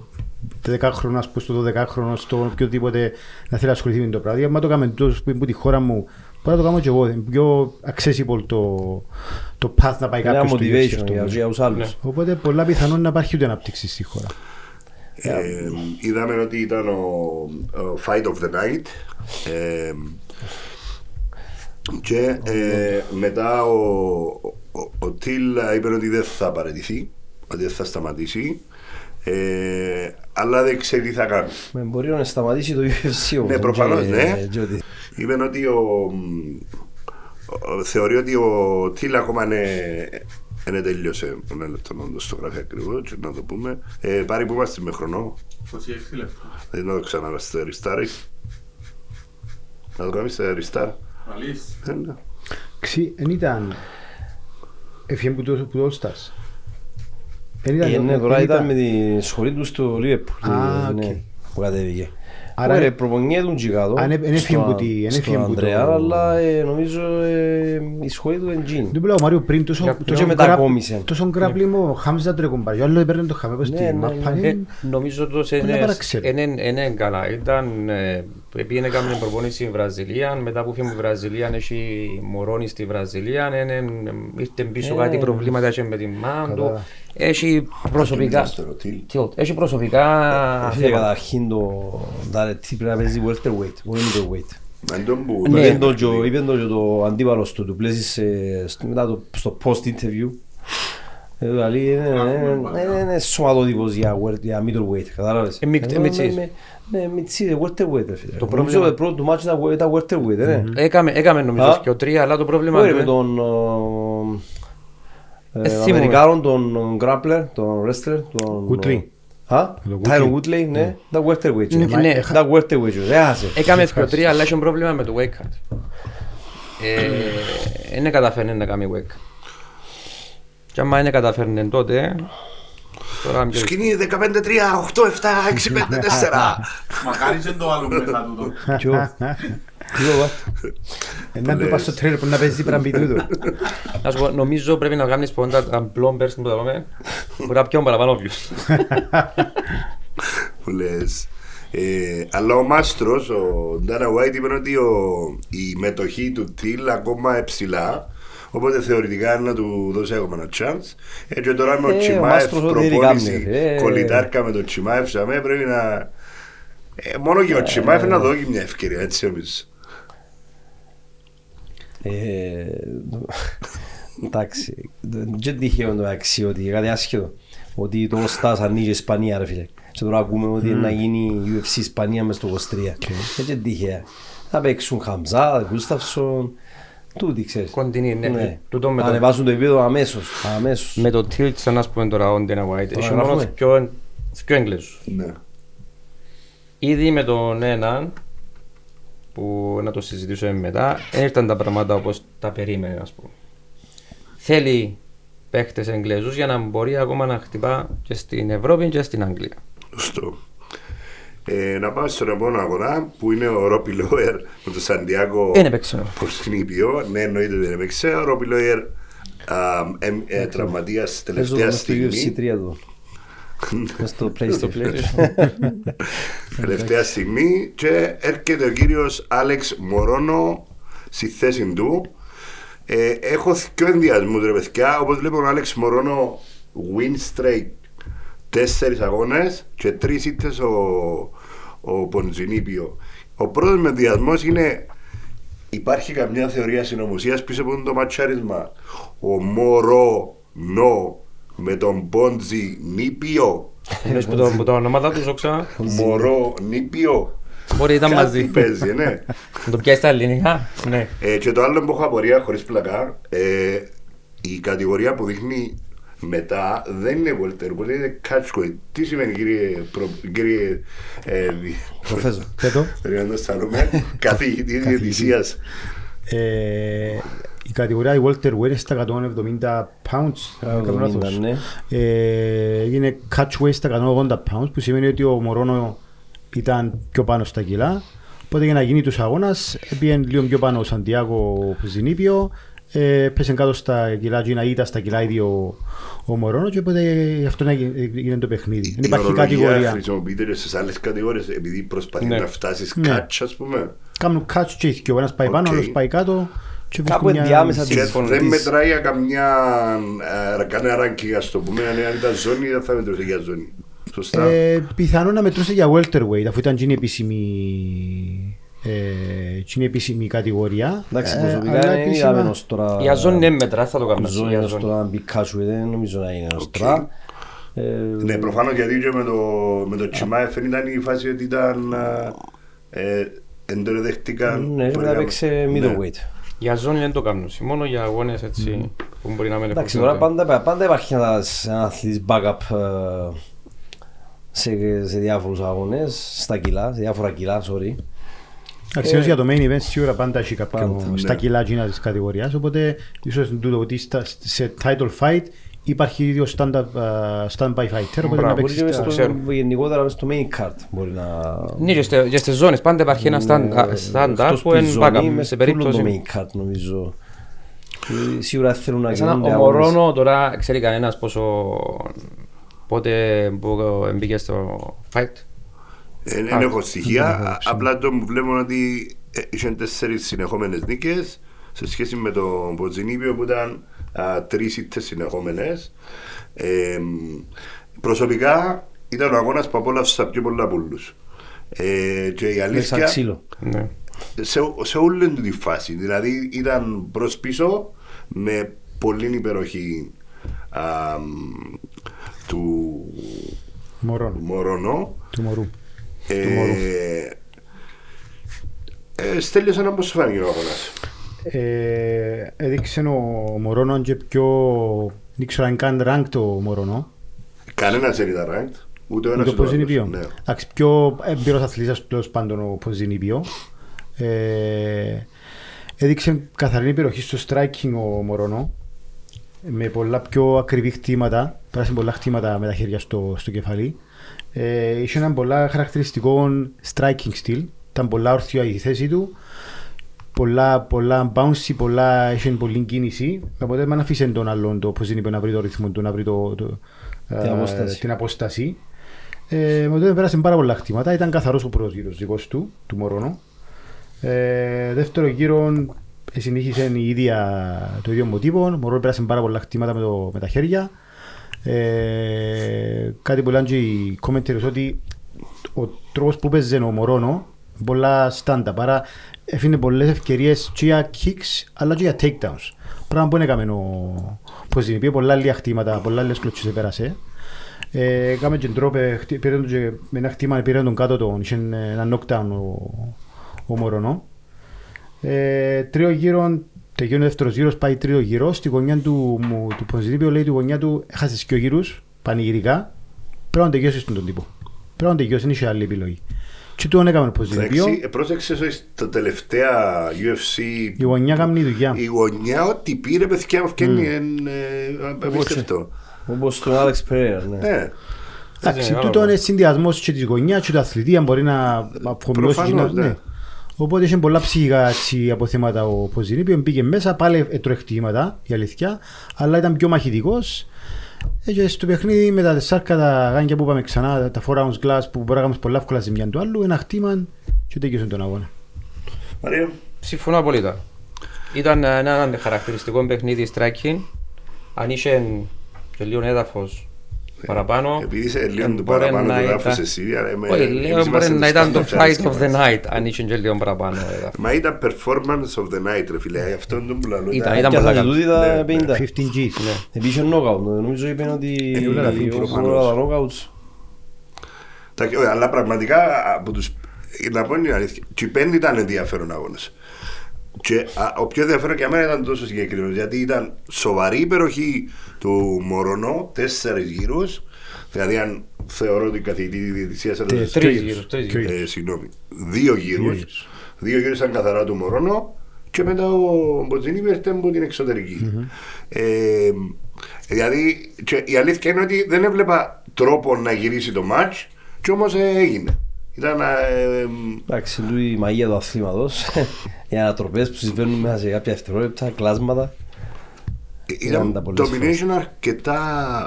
10χρονο, ας πούμε, στο 12χρονο, στο οποιοδήποτε να θέλει να ασχοληθεί με το πράγμα. Αν το κάνουμε τόσο που είναι από τη χώρα μου, μπορεί να το κάνω και εγώ. Είναι πιο accessible το, το path να πάει Ένα κάποιος στο UFC motivation αυτό. για για τους άλλους. Οπότε πολλά πιθανόν να υπάρχει ούτε ανάπτυξη στη χώρα. Ε, είδαμε ότι ήταν ο, ο Fight of the Night ε, και ε, μετά ο, ο, ο Τιλ είπε ότι δεν θα παραιτηθεί, ότι δεν θα σταματήσει ε, αλλά δεν ξέρει τι θα κάνει. Με μπορεί να σταματήσει το UFC όμως. Ναι, προφανώς, και- ναι. και ότι- Είπε ότι ο, ο- θεωρεί ότι ο Τιλ ακόμα είναι, δεν τελείωσε. Ένα λεπτό να το στο γράφει ακριβώς και να το πούμε. Ε, πάρει που είμαστε με χρονό. 26 λεπτά. Δηλαδή να το ξαναβάστε ριστάρι. Να το κάνεις σε ριστάρ. Αλήθεια. Ε, ναι. Ξύ, εν ήταν... Έφυγε που το, που το All Stars. Εν Ε, ναι, τώρα εν ήταν με τη σχολή τους στο Liverpool. Α, ε, ναι, οκ. Που κατέβηκε. Άρα- Άρα προπονιέται τον Τζικάδο. Α, ναι, εν έφυγε που τη- εν έφυγε Στον που το- Ανδρέα, αλλά ε, νομίζω ε, η σχολή του εντζήν. Δεν πουλάω Μάριο πριν τόσο, Για- τόσο, και μετακόμισε. τόσο γκράπλιμο, ο Χάμζα το ρεκομπάρει. Άλλο έπαιρνε το χαμέ πως Ναι, στη ναι, μάπα. ναι. είναι- Ε, νομίζω ότι Πολλά παραξέρει. είναι καλά. Ήταν, ε, πρέπει να κάνουμε προπόνηση στη Βραζιλία, μετά που φύγουμε στη Βραζιλία έχει μωρόνι στη Βραζιλία, είναι- είναι- ήρθε πίσω Ε, κάτι ναι. προβλήματα έχει με τη μάνα του. Καλά. Έχει προσωπικά... Στο ρωτήλ. Tilt. Έχει προσωπικά Έφυγε θέματα. καταρχήν το Νταρετή πρέπει να παίζει welterweight, όχι middleweight. Εν τον που Ναι. Είπε το και ο- είπε το και το αντίπαλος του, του πλέσεις σε- στο- μετά το- στο post-interview. Ε, Δηλαδή είναι- είναι- είναι- είναι σωματότυπος για welt- για middleweight, κατάλαβες; Ε, μικ- Ενώ μιτσής. με- με- Ναι, μιτσής, ε, welterweight, ρε φίλε. Το Νομίζω πρόβλημα- το πρώτο του μάτσο ήταν we- ήταν welterweight, ε, ναι. Έκαμε, έκαμε νομίζω Α. και ο τρία, αλλά το πρόβλημα Όχι, του με είναι- τον ο, ε, Ε, θυμούμαι. Αμερικάνο, τον grappler, τον wrestler, τον... Woodley. Α, Τον Tyron Woodley. Woodley, ναι, ήταν welterweight. Ναι, ε. ναι. Ήταν welterweight, ε, έχασε. Έκαμε και ο τρία, αλλά έχει πρόβλημα με το wake cut. Ε, Δεν καταφέρνει να κάνει wake. Και άμα δεν καταφέρνει τότε, τώρα πιο Σκηνή 15-3, 8-7, 6-5-4. Μακάρι και το άλλο μέσα τούτο. Ποιο; Ποιο, βα; Ε, Να το πας στο τρέλερ που να παίζεις πραμπιτούδο. Να σου πω, νομίζω πρέπει να κάνεις πόντα τα blombers που τα λέμε, μπορεί να πιω παραπάνω views. που λες. Ε, αλλά ο Μάστρος, ο Ντάνα White είπε ότι ο, η μετοχή του Τιλ ακόμα ψηλά οπότε θεωρητικά να του δώσει ακόμα ένα chance ε, και τώρα με Ε, ο ο Τσιμάεφ Μάστρος ό,τι θέλει προπόνηση κάνει, ε. κολλητάρκα με τον Τσιμάεφ σαμέ πρέπει να ε, μόνο και ο Τσιμάεφ να δώσει μια ευκαιρία έτσι νομίζω Ε, Εντάξει, δεν τυχαίο το αξί ότι κάτι άσχετο. Ότι το Στάς ανοίγει η Ισπανία ρε φίλε. Και τώρα ακούμε ότι να γίνει UFC Ισπανία μες στο 23. Δεν τυχαία. Θα παίξουν Χαμζά, Γκούσταυσον, τούτοι ξέρεις. Κοντινή, ναι. Τούτο με Θα το- ανεβάσουν το επίπεδο αμέσως. αμέσως. Με το tilt, σαν να σου πούμε τώρα, ο Ντένα White, έχει μόνο γράφουμε. πιο, πιο Εγγλέζους. ναι. Ήδη με τον έναν, που να το συζητήσουμε μετά, δεν ήρθαν τα πράγματα όπως τα περίμενε, ας πούμε. Θέλει παίχτες Εγγλέζους για να μπορεί ακόμα να χτυπά και στην Ευρώπη και στην Αγγλία. Σωστό. Ε, να πάμε στον επόμενο αγώνα που είναι ο Ρόπι Λόερ με τον Σαντιάκο Δεν έπαιξε. Πορσινίπιο. Ναι, εννοείται δεν έπαιξε. Ο Ρόπι Λόερ ε, τραυματίας Παίζω τελευταία μες στο UFC στιγμή. 3 του. Μες στο PlayStation. τελευταία στιγμή και έρχεται ο κύριος Άλεξ Μωρόνο στη θέση του. Ε, έχω δύο ενδιασμούς ρε παιδιά. Όπως βλέπω ο Άλεξ Μωρόνο win straight τέσσερις αγώνες και τρεις ήττες ο, ο Ποντζινίπιο. Ο πρώτος με ενδιασμός είναι υπάρχει καμιά θεωρία συνωμοσίας πίσω από το ματσάρισμα; Ο Μωρόνο με τον Ποντζι Νίπιο. Εννοείς που το- που τα ονόματα τους όξα, Μωρό Νίπιο. μπορεί ήταν Κάτι μαζί. παίζει, ναι. Να το πιάσεις στα ελληνικά, ναι. Ε, και το άλλο που έχω απορία χωρίς πλακά, ε, η κατηγορία που δείχνει μετά δεν είναι welterweight, είναι catchweight. Τι σημαίνει κύριε, προ, κύριε ε, δι- Προφέσο. Πέτω. Πρέπει να το αισθανόμαι. Καθηγητή διαιτησίας. Ε, η κατηγορία η Walter Weight είναι στα 170 pounds. αν δεν κάνω 170, λάθος. ναι. Ε, είναι catch weight στα 180 pounds που σημαίνει ότι ο Μωρόνο ήταν πιο πάνω στα κιλά. Οπότε για να γίνει τους αγώνας πήγαινε λίγο πιο πάνω ο Σαντιάκο Ζινίπιο ε, πέσε κάτω στα κιλά και να ήταν στα κιλά ήδη ο, ο Μωρόνο και οπότε γι' αυτό να γι- έγινε το παιχνίδι. Δεν Η υπάρχει ορολογία κατηγορία. χρησιμοποιείται και στις άλλες κατηγορίες επειδή προσπαθεί Ναι. να φτάσεις Ναι. catch ας πούμε. Κάνουν catch και οι δυο. ο ένας πάει πάνω, ο Οκ. άλλος πάει κάτω και Κάπου βρίσκουν μια- ενδιάμεσα Και Συμφωνώ. δεν Της- μετράει για καμιά, ε, κανένα ranking ας το πούμε, αν ήταν ζώνη δεν θα μετρούσε για ζώνη. Σωστά. Ε, πιθανόν να μετρούσε για welterweight αφού ήταν και η επίσημη, ε, και η επίσημη κατηγορία. Εντάξει, Ε, προσωπικά αλλά δεν επίσημα- είδαμε ως τώρα... Για ζώνη ναι μέτρα, θα το κάνουμε. Ζώνη για ως ζώνη. τώρα να μπει κάτσου, δεν νομίζω να είναι ως Οκ. τώρα. Ε, Ναι, προφανώς γιατί και με το, με το Τσιμάεφ ήταν η φάση ότι ήταν ε, εν το δεχτήκαν. Ναι, πρέπει να παίξει Ναι. middleweight. Για ζώνη δεν το κάνουν. Μόνο για αγώνες έτσι που μπορεί να με Εντάξει, τώρα πάντα, πάντα υπάρχει ένας ένας αθλητής backup ε, σε, σε διάφορους αγώνες, στα κιλά, σε διάφορα κιλά, sorry. Αξιώς για το main event σίγουρα πάντα έχει κάποιο Πάντα, στα ναι. κιλά εκείνα της κατηγορίας οπότε ίσως είναι τούτο ότι στα- σε title fight υπάρχει ίδιο stand-up, uh, stand-by fighter οπότε Μπράβο, να Μπορεί παίξεις και μες τα- στο, ξέρω. γενικότερα μες στο main card μπορεί να... Ναι, και στε- και στις ζώνες πάντα υπάρχει ένα stand- stand-up Εκτός που είναι τη ζώνη, backup. μες Σε στο όλο το περίπτωση... main card νομίζω. Ε, Σίγουρα θέλουν να Εσένα, γίνονται ο αγώνες. Μωρόνο τώρα ξέρει κανένας πόσο... Πότε που μπήκε στο fight; Ε, Δεν Α, έχω στοιχεία, απλά το μου βλέπω ότι ε, είχε τέσσερις συνεχόμενες νίκες σε σχέση με τον Ποτζινίπιο που ήταν α, τρεις ήττες συνεχόμενες. Ε, προσωπικά ήταν ο αγώνας που απόλαυσα πιο πολλά πουλούς. Ε, και η Μέσα αλήθεια, ξύλο. Ναι. σε, σε όλη του τη φάση. Δηλαδή ήταν προς πίσω με πολύ υπεροχή α, μ, του Μωρών, Μωρονό. του μωρού. Ε, ε, Στέλιος ένα πώς σου φάνηκε ο αγώνας; Ε, έδειξε ο Μωρόνο και πιο δεν ξέρω αν καν rank το Μωρόνο Κανένας δεν ήταν ranked. Ούτε ο ένας το ούτε ο Ποζινιπίο. άλλος. Ναι. Εντάξει, πιο εμπειρός αθλητής τέλος πάντων ο Ποζινιπίο. Ε, έδειξε καθαρή υπεροχή στο striking ο Μωρόνο με πολλά πιο ακριβή χτήματα. Πέρασε πολλά χτήματα με τα χέρια στο, στο κεφάλι. Ε, είχε ένα πολλά χαρακτηριστικό striking style. Ήταν πολλά όρθια η θέση του. Πολλά, πολλά bouncy, πολλά, είχε πολλή κίνηση. Οπότε δεν αφήσε τον άλλον το πώς είναι να βρει το ρυθμό του, να βρει το, το, Την ε, απόσταση. την απόσταση. Ε, με τότε πέρασε πάρα πολλά χτήματα. Ήταν καθαρός ο πρώτος γύρος δικός του, του Μωρόνο. Ε, δεύτερο γύρο ε, συνέχισε η ίδια, το ίδιο μοτίβο. Ο Μωρόνο πέρασε πάρα πολλά χτήματα με, το, με τα χέρια. Ε, κάτι που λένε και οι commentators ότι ο τρόπος που παίζε ο Μωρόνο πολλά στάντα, παρά έφυγε πολλές ευκαιρίες και για kicks αλλά και για takedowns. Πράγμα που δεν έκαμε ο Ποζινιπίο, πολλά άλλα χτήματα, πολλά άλλες κλωτσίες πέρασε. Ε, Έκαμε και τρόπε, χτυ- πήρε τον και με ένα χτύμα πήρε τον κάτω τον, είχε ένα knockdown ο, ο Μωρονό. Ε, τρίο γύρο, τελειώνει ο δεύτερος γύρος, πάει τρίτο γύρο, στη γωνιά του, μου- του Ποζινιπίο λέει του γωνιά του έχασες και ο γύρους, πανηγυρικά, πρέπει να τελειώσεις τον τύπο. Πρέπει να τελειώσεις, δεν είχε άλλη επιλογή. Και του έκαμε ο Ποζινιπίο, Εντάξει, ε, πρόσεξες ότι στα τελευταία UFC η γωνιά κάνει δουλειά. η γωνιά ό,τι πήρε παιδιά μου φτιάχνει εν, ε, απίστευτο. Όπως τον Alex Pereira, ναι. Ναι. Εντάξει, Είναι τούτο άλλο. είναι συνδυασμός και της γωνιάς και του αθλητή, αν μπορεί να αφομοιώσει. Προφανώς, και να- ναι. Οπότε είχε πολλά ψυχικά έτσι, αποθέματα ο Ποζινίπιο, μπήκε μέσα, πάλι έτρωε χτυπήματα, η αλήθεια, αλλά ήταν πιο μαχητικός. Ε, και στο παιχνίδι με τα τεσσάρκα τα γάνια που είπαμε ξανά, τα 4 ounce glass που μπορεί να κάνουμε πολλά εύκολα ζημιά του άλλου, ένα χτύμα και τέλειωσε τον αγώνα. Μαρία. Συμφωνώ απόλυτα. Ήταν ένα χαρακτηριστικό παιχνίδι striking. Αν είχε και λίγο έδαφος παραπάνω. Επειδή είσαι λίγο ε, του μπορεί παραπάνω να του γράφους ήταν- εσύ, αλλά με- Όχι, εμείς λέω είμαστε μπορεί το να ήταν το standard fight αρισκευάς. of the night αν είχε και λίγο παραπάνω έδαφος. Μα ήταν performance of the night ρε φίλε, αυτό είναι το που λαλώ. Ήταν- ήταν- ήταν Και πολλά θα καλό. τούτη Ναι, τα ναι. 50. 15 G. Επίσης knockout, νομίζω είπε ότι Ε, όλα τα οι- φύγει προφανώς. όλα τα knockouts Τα- όχι, Αλλά πραγματικά από τους, να πω την αλήθεια, και οι πέντε ήταν ενδιαφέρον αγώνες. Και α, ο πιο ενδιαφέρον για μένα ήταν τόσο συγκεκριμένος γιατί ήταν σοβαρή υπεροχή του Μωρονό, τέσσερις γύρους. Δηλαδή, αν θεωρώ ότι η καθηγητή της διαιτησίας ήταν. Τε- Τρεις γύρους, τρεις Τρεις. γύρους. Ε, συγγνώμη. Δύο γύρους. Δύο γύρους. Δύο γύρους ήταν καθαρά του Μωρόνο και μετά ο Μποτζίνη ήρθε από την εξωτερικη Ε, δηλαδή, και η αλήθεια είναι ότι δεν έβλεπα τρόπο να γυρίσει το μάτς και όμως ε, έγινε. Ήταν. ε, ε, Εντάξει, του η μαγεία του αθλήματος. Οι ανατροπές που συμβαίνουν μέσα σε κάποια δευτερόλεπτα, κλάσματα. ήταν τα πολλές domination αρκετά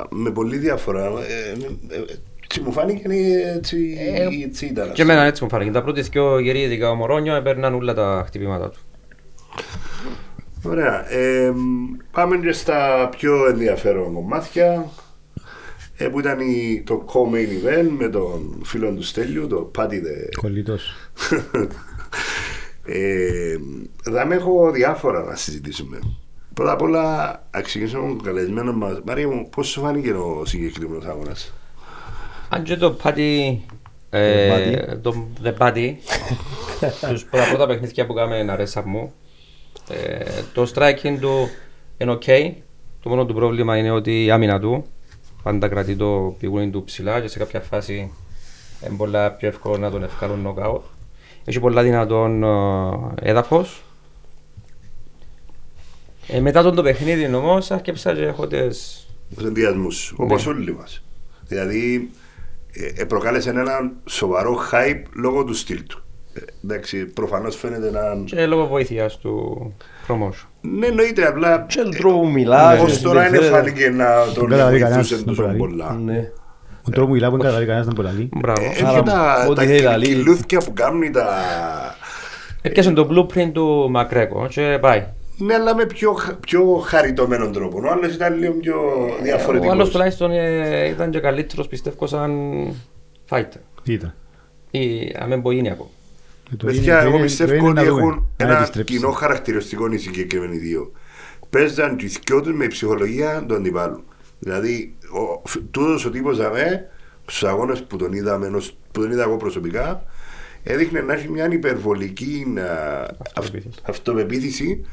με πολύ διαφορά. Ε, ε, ε, έτσι μου φάνηκε έτσι, Ε, έτσι ήταν. Και εμένα έτσι μου φάνηκε. Τα πρώτη δυο γεροί, ειδικά ο Μωρόνιο, έπαιρναν όλα τα χτυπήματα του. Ωραία. Ε, πάμε και στα πιο ενδιαφέρον κομμάτια ε, που ήταν η, το co-main event με τον φίλο του Στέλιου, το Paddy the... Κολλητός. ε, εδώ έχω διάφορα να συζητήσουμε. Πρώτα απ' όλα, να ξεκινήσουμε με τον καλεσμένο μας. Μαρία μου, πώς σου φάνηκε ο συγκεκριμένος αγώνας; Αν και το Πάτι, The το The Πάτι, τους πρώτα πρώτα παιχνίδια που κάναμε αρέσαν μου. Ε, το striking του είναι ok. Το μόνο του πρόβλημα είναι ότι η άμυνα του πάντα κρατεί το πηγούνι του ψηλά και σε κάποια φάση είναι πολλά πιο εύκολο να τον ευκάλουν νοκάουτ. Έχει πολλά δυνατόν ε, έδαφος. Ε, μετά τον το παιχνίδι όμως άρχισα και έχω τις... Τους ενδιασμούς σου, όπως όλοι μας. Δηλαδή, ε, ε, προκάλεσε έναν σοβαρό hype λόγω του στυλ του. Ε, εντάξει, προφανώς φαίνεται να... και λόγω βοήθειας του promotion. Ναι, εννοείται, απλά Και τον τρόπο που μιλά. και Ως τώρα είναι συμπεριφέρεται. φάνηκε να τον καταλαβεί κανένας, βοηθούσε δεν τόσο μπορεί. πολλά. Ναι. Ο τρόπο που μιλάς που είναι καταλάβει κανένας δεν μπορεί να λέει. Μπράβο. Ε, Άρα, και τα, ό,τι τα θέλει να κυλ- λέει. κυλούθκια που κάνουν τα... Έπιασε το blueprint του Μακρέκο και πάει. Ναι, αλλά με πιο, χα- πιο χαριτωμένο τρόπο. Ο άλλος ήταν λίγο πιο Ο διαφορετικός. άλλος τουλάχιστον ε, ήταν και καλύτερος πιστεύω σαν fighter. Ήταν; Ή αν μην πω είναι ακόμα. Ε, το Παιδιά, είναι- το εγώ είναι- πιστεύω το είναι ότι να δούμε. έχουν Να ένα επιστρέψει. κοινό χαρακτηριστικό οι συγκεκριμένοι δύο. Παίζαν τους δυο τους με ψυχολογία του αντιπάλου. Δηλαδή, ο, φ- τούτος ο τύπος δαμέ, στους αγώνες που τον είδαμε, ενός- που τον είδα εγώ προσωπικά, έδειχνε να έχει μια υπερβολική α, Αυτοπεποίθηση. αυ- αυτοπεποίθηση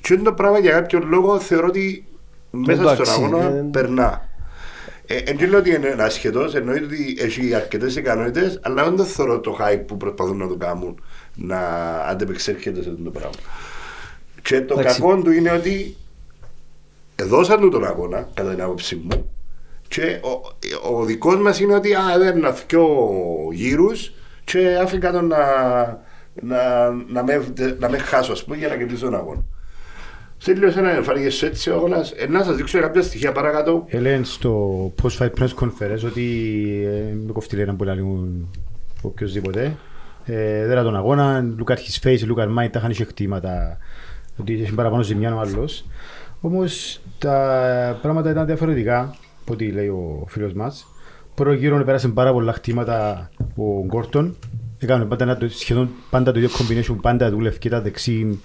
και είναι το πράγμα για κάποιον λόγο θεωρώ ότι μέσα στον Εντάξει, αγώνα ε, περνά. Ε, δεν λέω ότι είναι ασχετό, εννοείται ότι έχει αρκετές ικανότητες, αλλά δεν το θεωρώ το hype που προσπαθούν να το κάνουν να αντεπεξέρχεται σε αυτό το πράγμα. Και το Εντάξει. κακό του είναι ότι δώσαν του τον αγώνα, κατά την άποψή μου, και ο, ο δικός μας είναι ότι α, έδερνα δυο γύρους και άφηκα τον να, να, να, με, να με χάσω, ας πούμε, για να κερδίσω τον αγώνα. Τελείωσε να φάνηκε σου έτσι ο αγώνας. Ε, να σας δείξω κάποια στοιχεία παρακάτω. Έλεγαν στο post-fight press conference ότι ε, με κοφτεί λέει να μπορεί να λέγουν οποιοςδήποτε. Ε, δεν era τον αγώνα, look at his face, look at mine, τα είχαν είχε χτήματα, ότι είχε παραπάνω ζημιά ο άλλος. Όμως τα πράγματα ήταν διαφορετικά από ό,τι λέει ο φίλος μας. Πρώτο γύρο πέρασε πάρα πολλά χτήματα ο Γκόρτον. Έκανε πάντα, ένα το- σχεδόν πάντα το ίδιο combination, πάντα δούλευε και τα δεξί,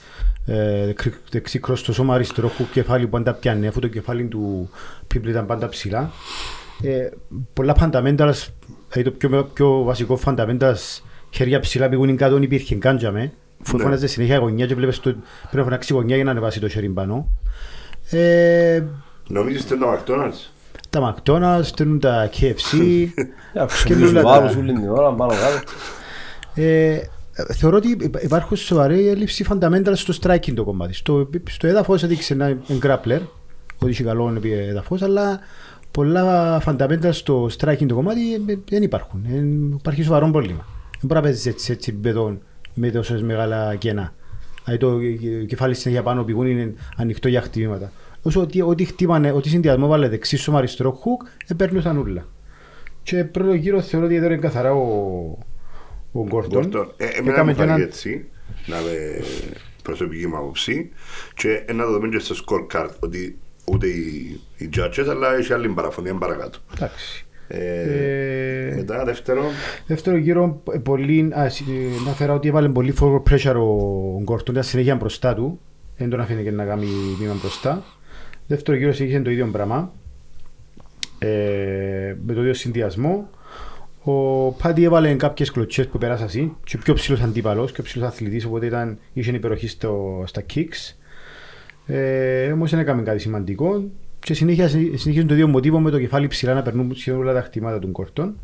ε, δεξί- δεξί cross στο σώμα αριστερό χου κεφάλι που πάντα πιάνε, αφού το κεφάλι του Πίπλ ήταν πάντα ψηλά. Ε, πολλά fundamentals, δηλαδή το πιο, πιο βασικό fundamentals, χέρια ψηλά πήγουν κάτω, δεν υπήρχε καν για με. Αφού Ναι. φώναζε συνέχεια γωνιά και βλέπεις το, πρέπει να φωνάξει γωνιά για να ανεβάσει το χέρι πάνω. Ε, Νομίζεις ότι είναι το McDonald's; τα McDonald's, στέλνουν τα KFC. Αυξούν όλα τους τα- βάρους όλη την ώρα, πάνω κάτω. Ε, θεωρώ ότι υπ- υπάρχουν σοβαρή έλλειψη fundamental στο striking το κομμάτι. Στο, στο έδαφος έδειξε ένα grappler, ότι είχε καλό επί έδαφος, αλλά πολλά fundamental στο striking το κομμάτι ε, δεν υπάρχουν. Ε, υπάρχει σοβαρό πρόβλημα. Δεν μπορεί να παίζεις έτσι, έτσι επίπεδο με τόσες μεγάλα κενά. Δηλαδή το ε, κεφάλι συνέχεια πάνω πηγούν είναι ανοιχτό για χτυπήματα. Όσο ότι, ό,τι χτύπανε, ό,τι συνδυασμό βάλε δεξί σώμα αριστερό χουκ, επέρνουσαν ούλα. Και πρώτο γύρο θεωρώ ότι εδώ είναι καθαρά ο, ο Γκόρντον. Gordon. Ε, εμένα Έκαμε μου και έναν- φάνηκε έτσι, να με προσωπική μου άποψη και ένα δεδομένο και στο scorecard ότι ούτε οι, οι judges αλλά έχει άλλη παραφωνία παρακάτω. Εντάξει. Ε, Ε, μετά δεύτερο, Δεύτερο γύρο, ε, πολύ, α, συ- ε, να φέρα ότι έβαλε πολύ forward pressure ο Γκόρτον, ήταν συνέχεια μπροστά του, δεν τον αφήνει και να κάνει βήμα μπροστά. Δεύτερο γύρο είχε το ίδιο πράγμα, ε, με το ίδιο συνδυασμό. Ο Πάτι έβαλε κάποιες κλωτσές που πέρασα εσύ και πιο ψηλός αντίπαλος και πιο ψηλός αθλητής οπότε ήταν, είχε υπεροχή στο, στα kicks. Ε, όμως δεν έκαμε κάτι σημαντικό και συνέχεια, συνεχίζουν το δύο μοτίβο με το κεφάλι ψηλά να περνούν σχεδόν όλα τα χτυπήματα των κορτών.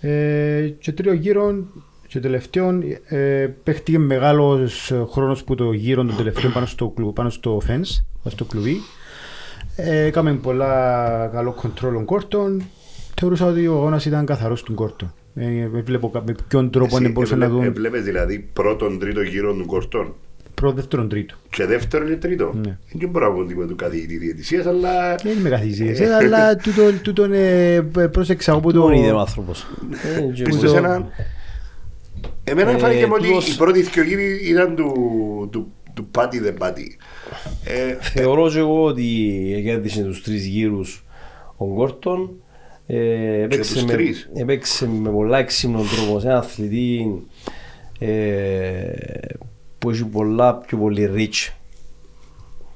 Ε, και τρίτο γύρο και τελευταίο ε, παίχτηκε μεγάλος χρόνος που το γύρο των τελευταίων πάνω στο, κλου, πάνω στο fence, πάνω στο κλουβί. Ε, έκαμε πολλά καλό control των κόρτων. Θεωρούσα ότι ο αγώνας ήταν καθαρός των κόρτων. Ε, βλέπω κα- με ποιον τρόπο Εσύ δεν μπορούσαν να εβλέ- δουν Εβλέπεις δηλαδή πρώτον τρίτο γύρο των κορτών. πρώτο, δεύτερον, τρίτο. Και δεύτερον και τρίτο; Ναι. Δεν μπορώ να πω τίποτα του καθηγητή διαιτησίας, αλλά Δεν είμαι καθηγητής, ε, αλλά τούτο, τούτον ε, πρόσεξα από το... Τον είδε ο άνθρωπος. Ε, και πες εγώ- το σε έναν... Εμένα Ε, φάνηκε μου ότι τούτος- η πρώτη δυο γύρι ήταν του, του, του πάτη δεν πάτη. Ε, Θεωρώ και εγώ ότι κέρδισε τους τρεις γύρους ο Γκόρτον. Ε, έπαιξε, τους με, τρεις. έπαιξε με πολλά έξυπνο τρόπο σε έναν αθλητή ε, που έχει πολλά πιο πολύ reach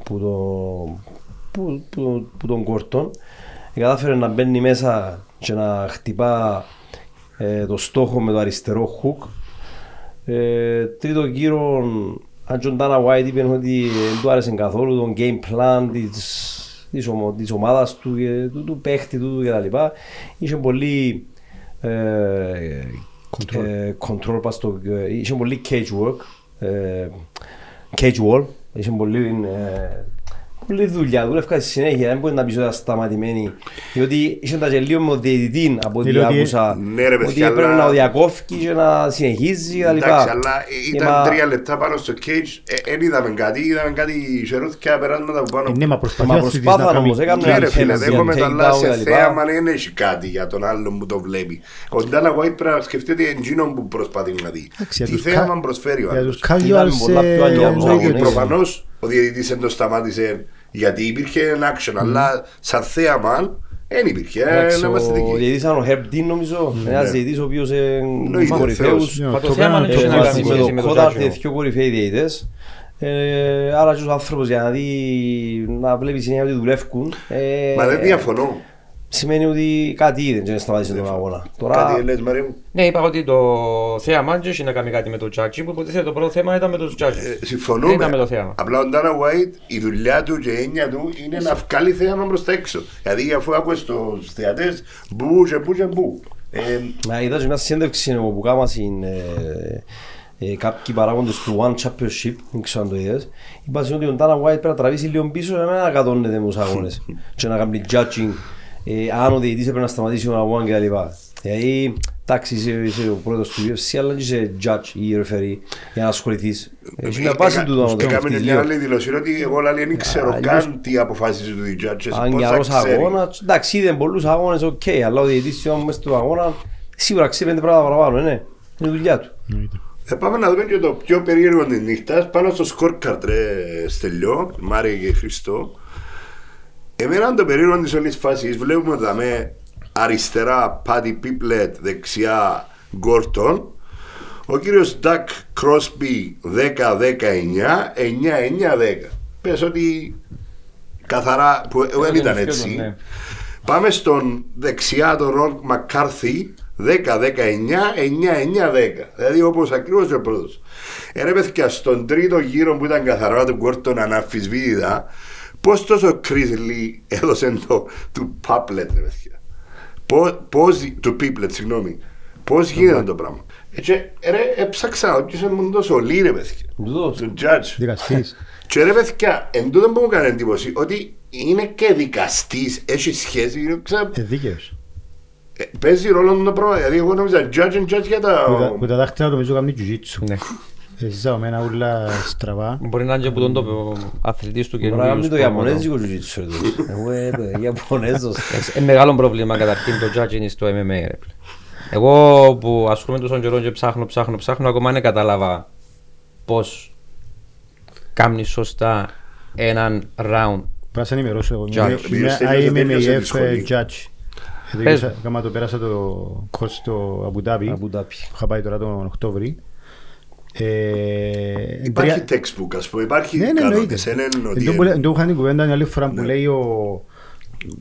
που, το, που, που, που τον Γκόρτον. Ε, κατάφερε να μπαίνει μέσα και να χτυπά ε, το στόχο με το αριστερό hook. Ε, τρίτο γύρο, αν και ο Ντάνα White είπε ότι δεν του άρεσε καθόλου το game plan της, της, ομο, της ομάδας του, και του, του παίχτη του κτλ. Είχε πολύ ε, Control. ε, control πας στο, ε, είχε πολύ cage work, ε, cage wall, είχε πολύ, ε, πολλή δουλειά, δούλευκα στη συνέχεια, δεν μπορεί να πεις ότι ήταν σταματημένη, διότι είχε τα και λίγο με ο διαιτητή από ό,τι Διότι- άκουσα, Ναι, ρε, ότι παιδιά, έπρεπε αλλά- να ο διακόφεις και να συνεχίζεις κτλ. εντάξει, αλλά ήταν Μα- τρία λεπτά πάνω στο cage. Δεν είδαμε κάτι, είδαμε κάτι σερούθια περάσματα από πάνω. Ε, Ναι, μα προσπαθεί Μα ο αθλητής προσπάθαν να όμως, κάνει... έκαναν Ναι, ρε φίλε, Θέλεις δέχομαι για το αλλά take σε down κτλ. θέαμα δεν έχει κάτι για τον άλλον που το βλέπει. Ο Ντάνα White πρέπει να σκεφτεί ότι είναι εκείνον που προσπαθεί να δει. Εντάξει, για Τι τους θέαμα κα- προσφέρει ο Για άλλος. τους casuals... πολλά πιο ε, ανιάβους εννοείται αγώνες. ότι- Προφανώς ο διαιτητής δεν το σταμάτησε γιατί υπήρχε ένα action, αλλά σαν θέαμα δεν υπήρχε. Ε, Εντάξει, Να είμαστε Ο δικοί. διαιτητής ήταν ο Herb Dean νομίζω, ένας διαιτητής ο οποίος είναι Εννοείται, κορυφαίος. θεός. Ναι, Μα το το θέμα κάνανε είναι το και Ε, να μάθημα. κάνει μαζί με σχέση με τον το Κόνταρτ Τζάτζιο. είναι πιο κορυφαίοι διαιτητές. Ε, άρα και ο άνθρωπος για να δει, να βλέπει συνέχεια ότι δουλεύουν. ε, Μα δεν διαφωνώ. Σημαίνει ότι κάτι είδε και δεν σταματήσει τον αγώνα. Τώρα, Κάτι λες Μαρία μου; Ναι, είπα ότι το θέαμα δεν έχει να κάνει κάτι με το τζάτζι, που υποτίθεται το πρώτο θέμα ήταν με τους τζάτζι. Ε, Δεν Συμφωνούμε. ήταν με το θέαμα. Απλά ο Ντάνα White, η δουλειά του και η έννοια του είναι να βγάλει θέαμα προς τα έξω. Δηλαδή αφού άκουες στους θεατές, μπου και μπου και μπου. Ε, Μα είδα και μια συνέντευξη που κάμα στην ε, ε, κάποιοι παράγοντες του One Championship, δεν ξέρω αν το είδες, είπαν ότι ο Ντάνα White πρέπει να τραβήσει λίγο πίσω για να μην ανακατώνεται με τους αγώνες και να κάνει judging ε, αν ο διαιτητής πρέπει να σταματήσει τον αγώνα και τα λοιπά. Δηλαδή, εντάξει, είσαι, είσαι ο πρώτος του UFC, αλλά δεν είσαι judge ή referee για να ασχοληθείς. Έχει μια βάση του να το Έκαμε σκεφτείς μια λίγο. άλλη δηλωσή ότι εγώ λέει, δεν ξέρω Αλλιώς- καν τι αποφάσισε του judges. Αν πώς θα καιρός ξέρει. αγώνα, εντάξει είδε πολλούς αγώνες, οκ, αλλά ο διαιτητής του μέσα του αγώνα σίγουρα ξέρει πέντε πράγματα παραπάνω, ναι. Είναι η δουλειά του. Θα πάμε να δούμε και το πιο περίεργο της νύχτας πάνω στο scorecard ρε Στελιό, Μάρια και Χριστό. Εμένα το περίεργο της όλης φάσης βλέπουμε εδώ με αριστερά Πάτι Πίπλετ, δεξιά Γκόρτον. Ο κύριος Ντακ Κρόσπι 10-19, 9-9-10. Πες ότι καθαρά, που δεν ήταν σχεδόν, έτσι. ναι. Πάμε στον δεξιά τον Ρον Μακκάρθι 10-19, 9-9-10. Δηλαδή όπως ακριβώς ο πρώτος. Ε, ρε παιδιά, στον τρίτο γύρο που ήταν καθαρά του Γκόρτον αναμφισβήτητα, πώς τόσο κρίσιλι έδωσε το του Πάπλετ, ρε παιδιά. Πώς. του Πίπλετ, συγγνώμη. Πώς γίνεται το πράγμα. Έτσι, ρε, έψαξα ότι είσαι μου τόσο λί, ρε παιδιά. Τούτος. Του judge. Δικαστής. Και ρε παιδιά, εν τούτο που μου έκανε εντύπωση ότι είναι και δικαστής, έχει σχέση, ξέρω, Ε, δίκαιος. ε, παίζει ρόλο το πράγμα, δηλαδή εγώ νόμιζα judge and judge για Που τα- τα... Που τα δάχτυλα νομίζω κάνει jiu-jitsu. Ναι. Εσύ ζαωμένα ούλα στραβά. Μπορεί να είναι και που τον το αθλητής του Μπορεί να καινούριου κάνει το σπρώματος. Ιαπωνέζικο jiu-jitsu ρε τούτος. Εγώ ε, το Ιαπωνέζος. Ε, μεγάλο πρόβλημα καταρχήν το judging είναι στο MMA ρε. φίλε. Εγώ που ασχολούμαι τόσο καιρό και ψάχνω, ψάχνω, ψάχνω, ακόμα δεν κατάλαβα πώς κάνει σωστά έναν round. Πρέπει να σε ενημερώσω εγώ. Judge. Είμαι- Μίλησε Είμαι για το τέτοιο σε IMMAF σχολή. judge. Ε, Πες. το- Κάμα το πέρασα το course στο Αμπουδάμπι. Αμπουδάπη. Είχα πάει τώρα τον Οκτώβρη. Ε, Υπάρχει τρία- textbook, ας πούμε, υπάρχει Ναι, ναι, εννοείται. κανόνες, δεν είναι ότι... Εν τω που λέ- εν τω είχα την κουβέντα μια άλλη φορά που λέει ο,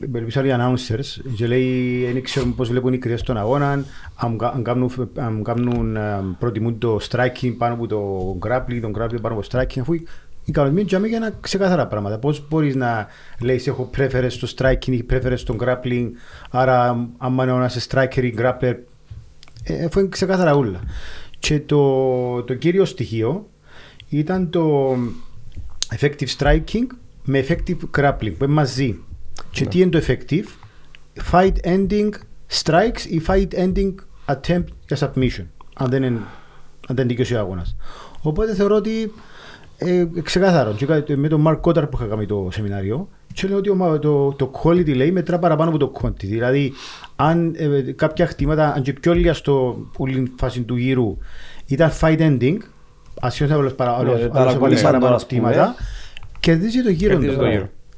Μπελπίσαν οι announcers και λέει δεν ξέρουμε πώς βλέπουν οι κριτές τον αγώνα αν, κα- αν κάνουν, αν κάνουν ε, προτιμούν το striking πάνω από το grappling, τον grappling πάνω από το striking αφού οι- οι κανονισμοί είναι για να ξεκάθαρα πράγματα. Πώς μπορείς να λέεις έχω preference στο striking ή preference στο grappling άρα άμα είναι ένας striker ή grappler ε, αφού είναι ξεκάθαρα όλα. Και το, το κύριο στοιχείο ήταν το effective striking με effective grappling που είναι μαζί. Και τι είναι το effective, fight ending strikes ή fight ending attempt για submission, αν δεν, είναι, αν δεν δικαιώσει ο αγώνας. Οπότε θεωρώ ότι ε, ξεκάθαρο. Και κα- με τον Mark Cotter που είχα κάνει το σεμινάριο, και λέω ότι ο- το, το quality λέει μετρά παραπάνω από το quantity. Δηλαδή, αν ε, κάποια χτήματα, αν και πιο λίγα στο όλη φάση του γύρου ήταν fight ending, ασχέτως άλλος παρα, άλλος, Ναι, άλλος παρακολουθήσαν έβαλε το, παραπάνω ας πούμε. χτήματα, κερδίζει το γύρο.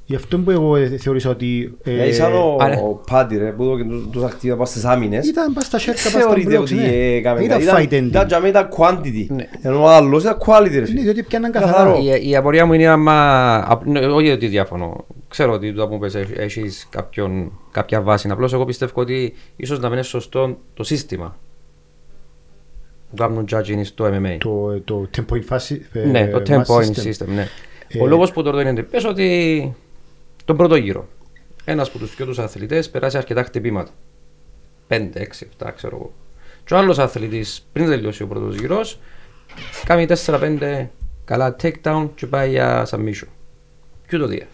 Κερδίζει το γύρο. Γι' αυτό που εγώ ε, θεώρησα ότι... ε, Δηλαδή σαν ο, άρα- ο Πάντι ρε, που έδωκε τους- τους ακτήβα πας στις άμυνες. Ήταν πας στα σέρκα, πας στα Θεωρείται blocks, ότι ναι. έκαμε Ήταν κάτι. fight ending. Ήταν για μένα ήταν quantity. Ναι. Ενώ ο άλλος ήταν quality ρε Ναι, φίλε. διότι πιάνναν Καθαρό. καθαρά. Η, η απορία μου είναι άμα. απ- ναι, Όχι ότι διαφωνώ. Ξέρω ότι το που πες έχεις κάποια βάση. Απλώς εγώ πιστεύω ότι ίσως να μην είναι σωστό το σύστημα που κάνουν judging στο MMA. Το, το 10 point φάση. ε, ναι, το 10 mass point system. system. ναι. Ε, Ο λόγος που το ρωτώ είναι πες ότι τον πρώτο γύρο ένας από τους δυο τους αθλητές περάσει αρκετά χτυπήματα. 5, 6, 7, ξέρω εγώ. Και ο άλλος αθλητής πριν τελειώσει ο πρώτος γύρος κάνει 4-5 καλά takedown και πάει για submission. Ποιο το δίας.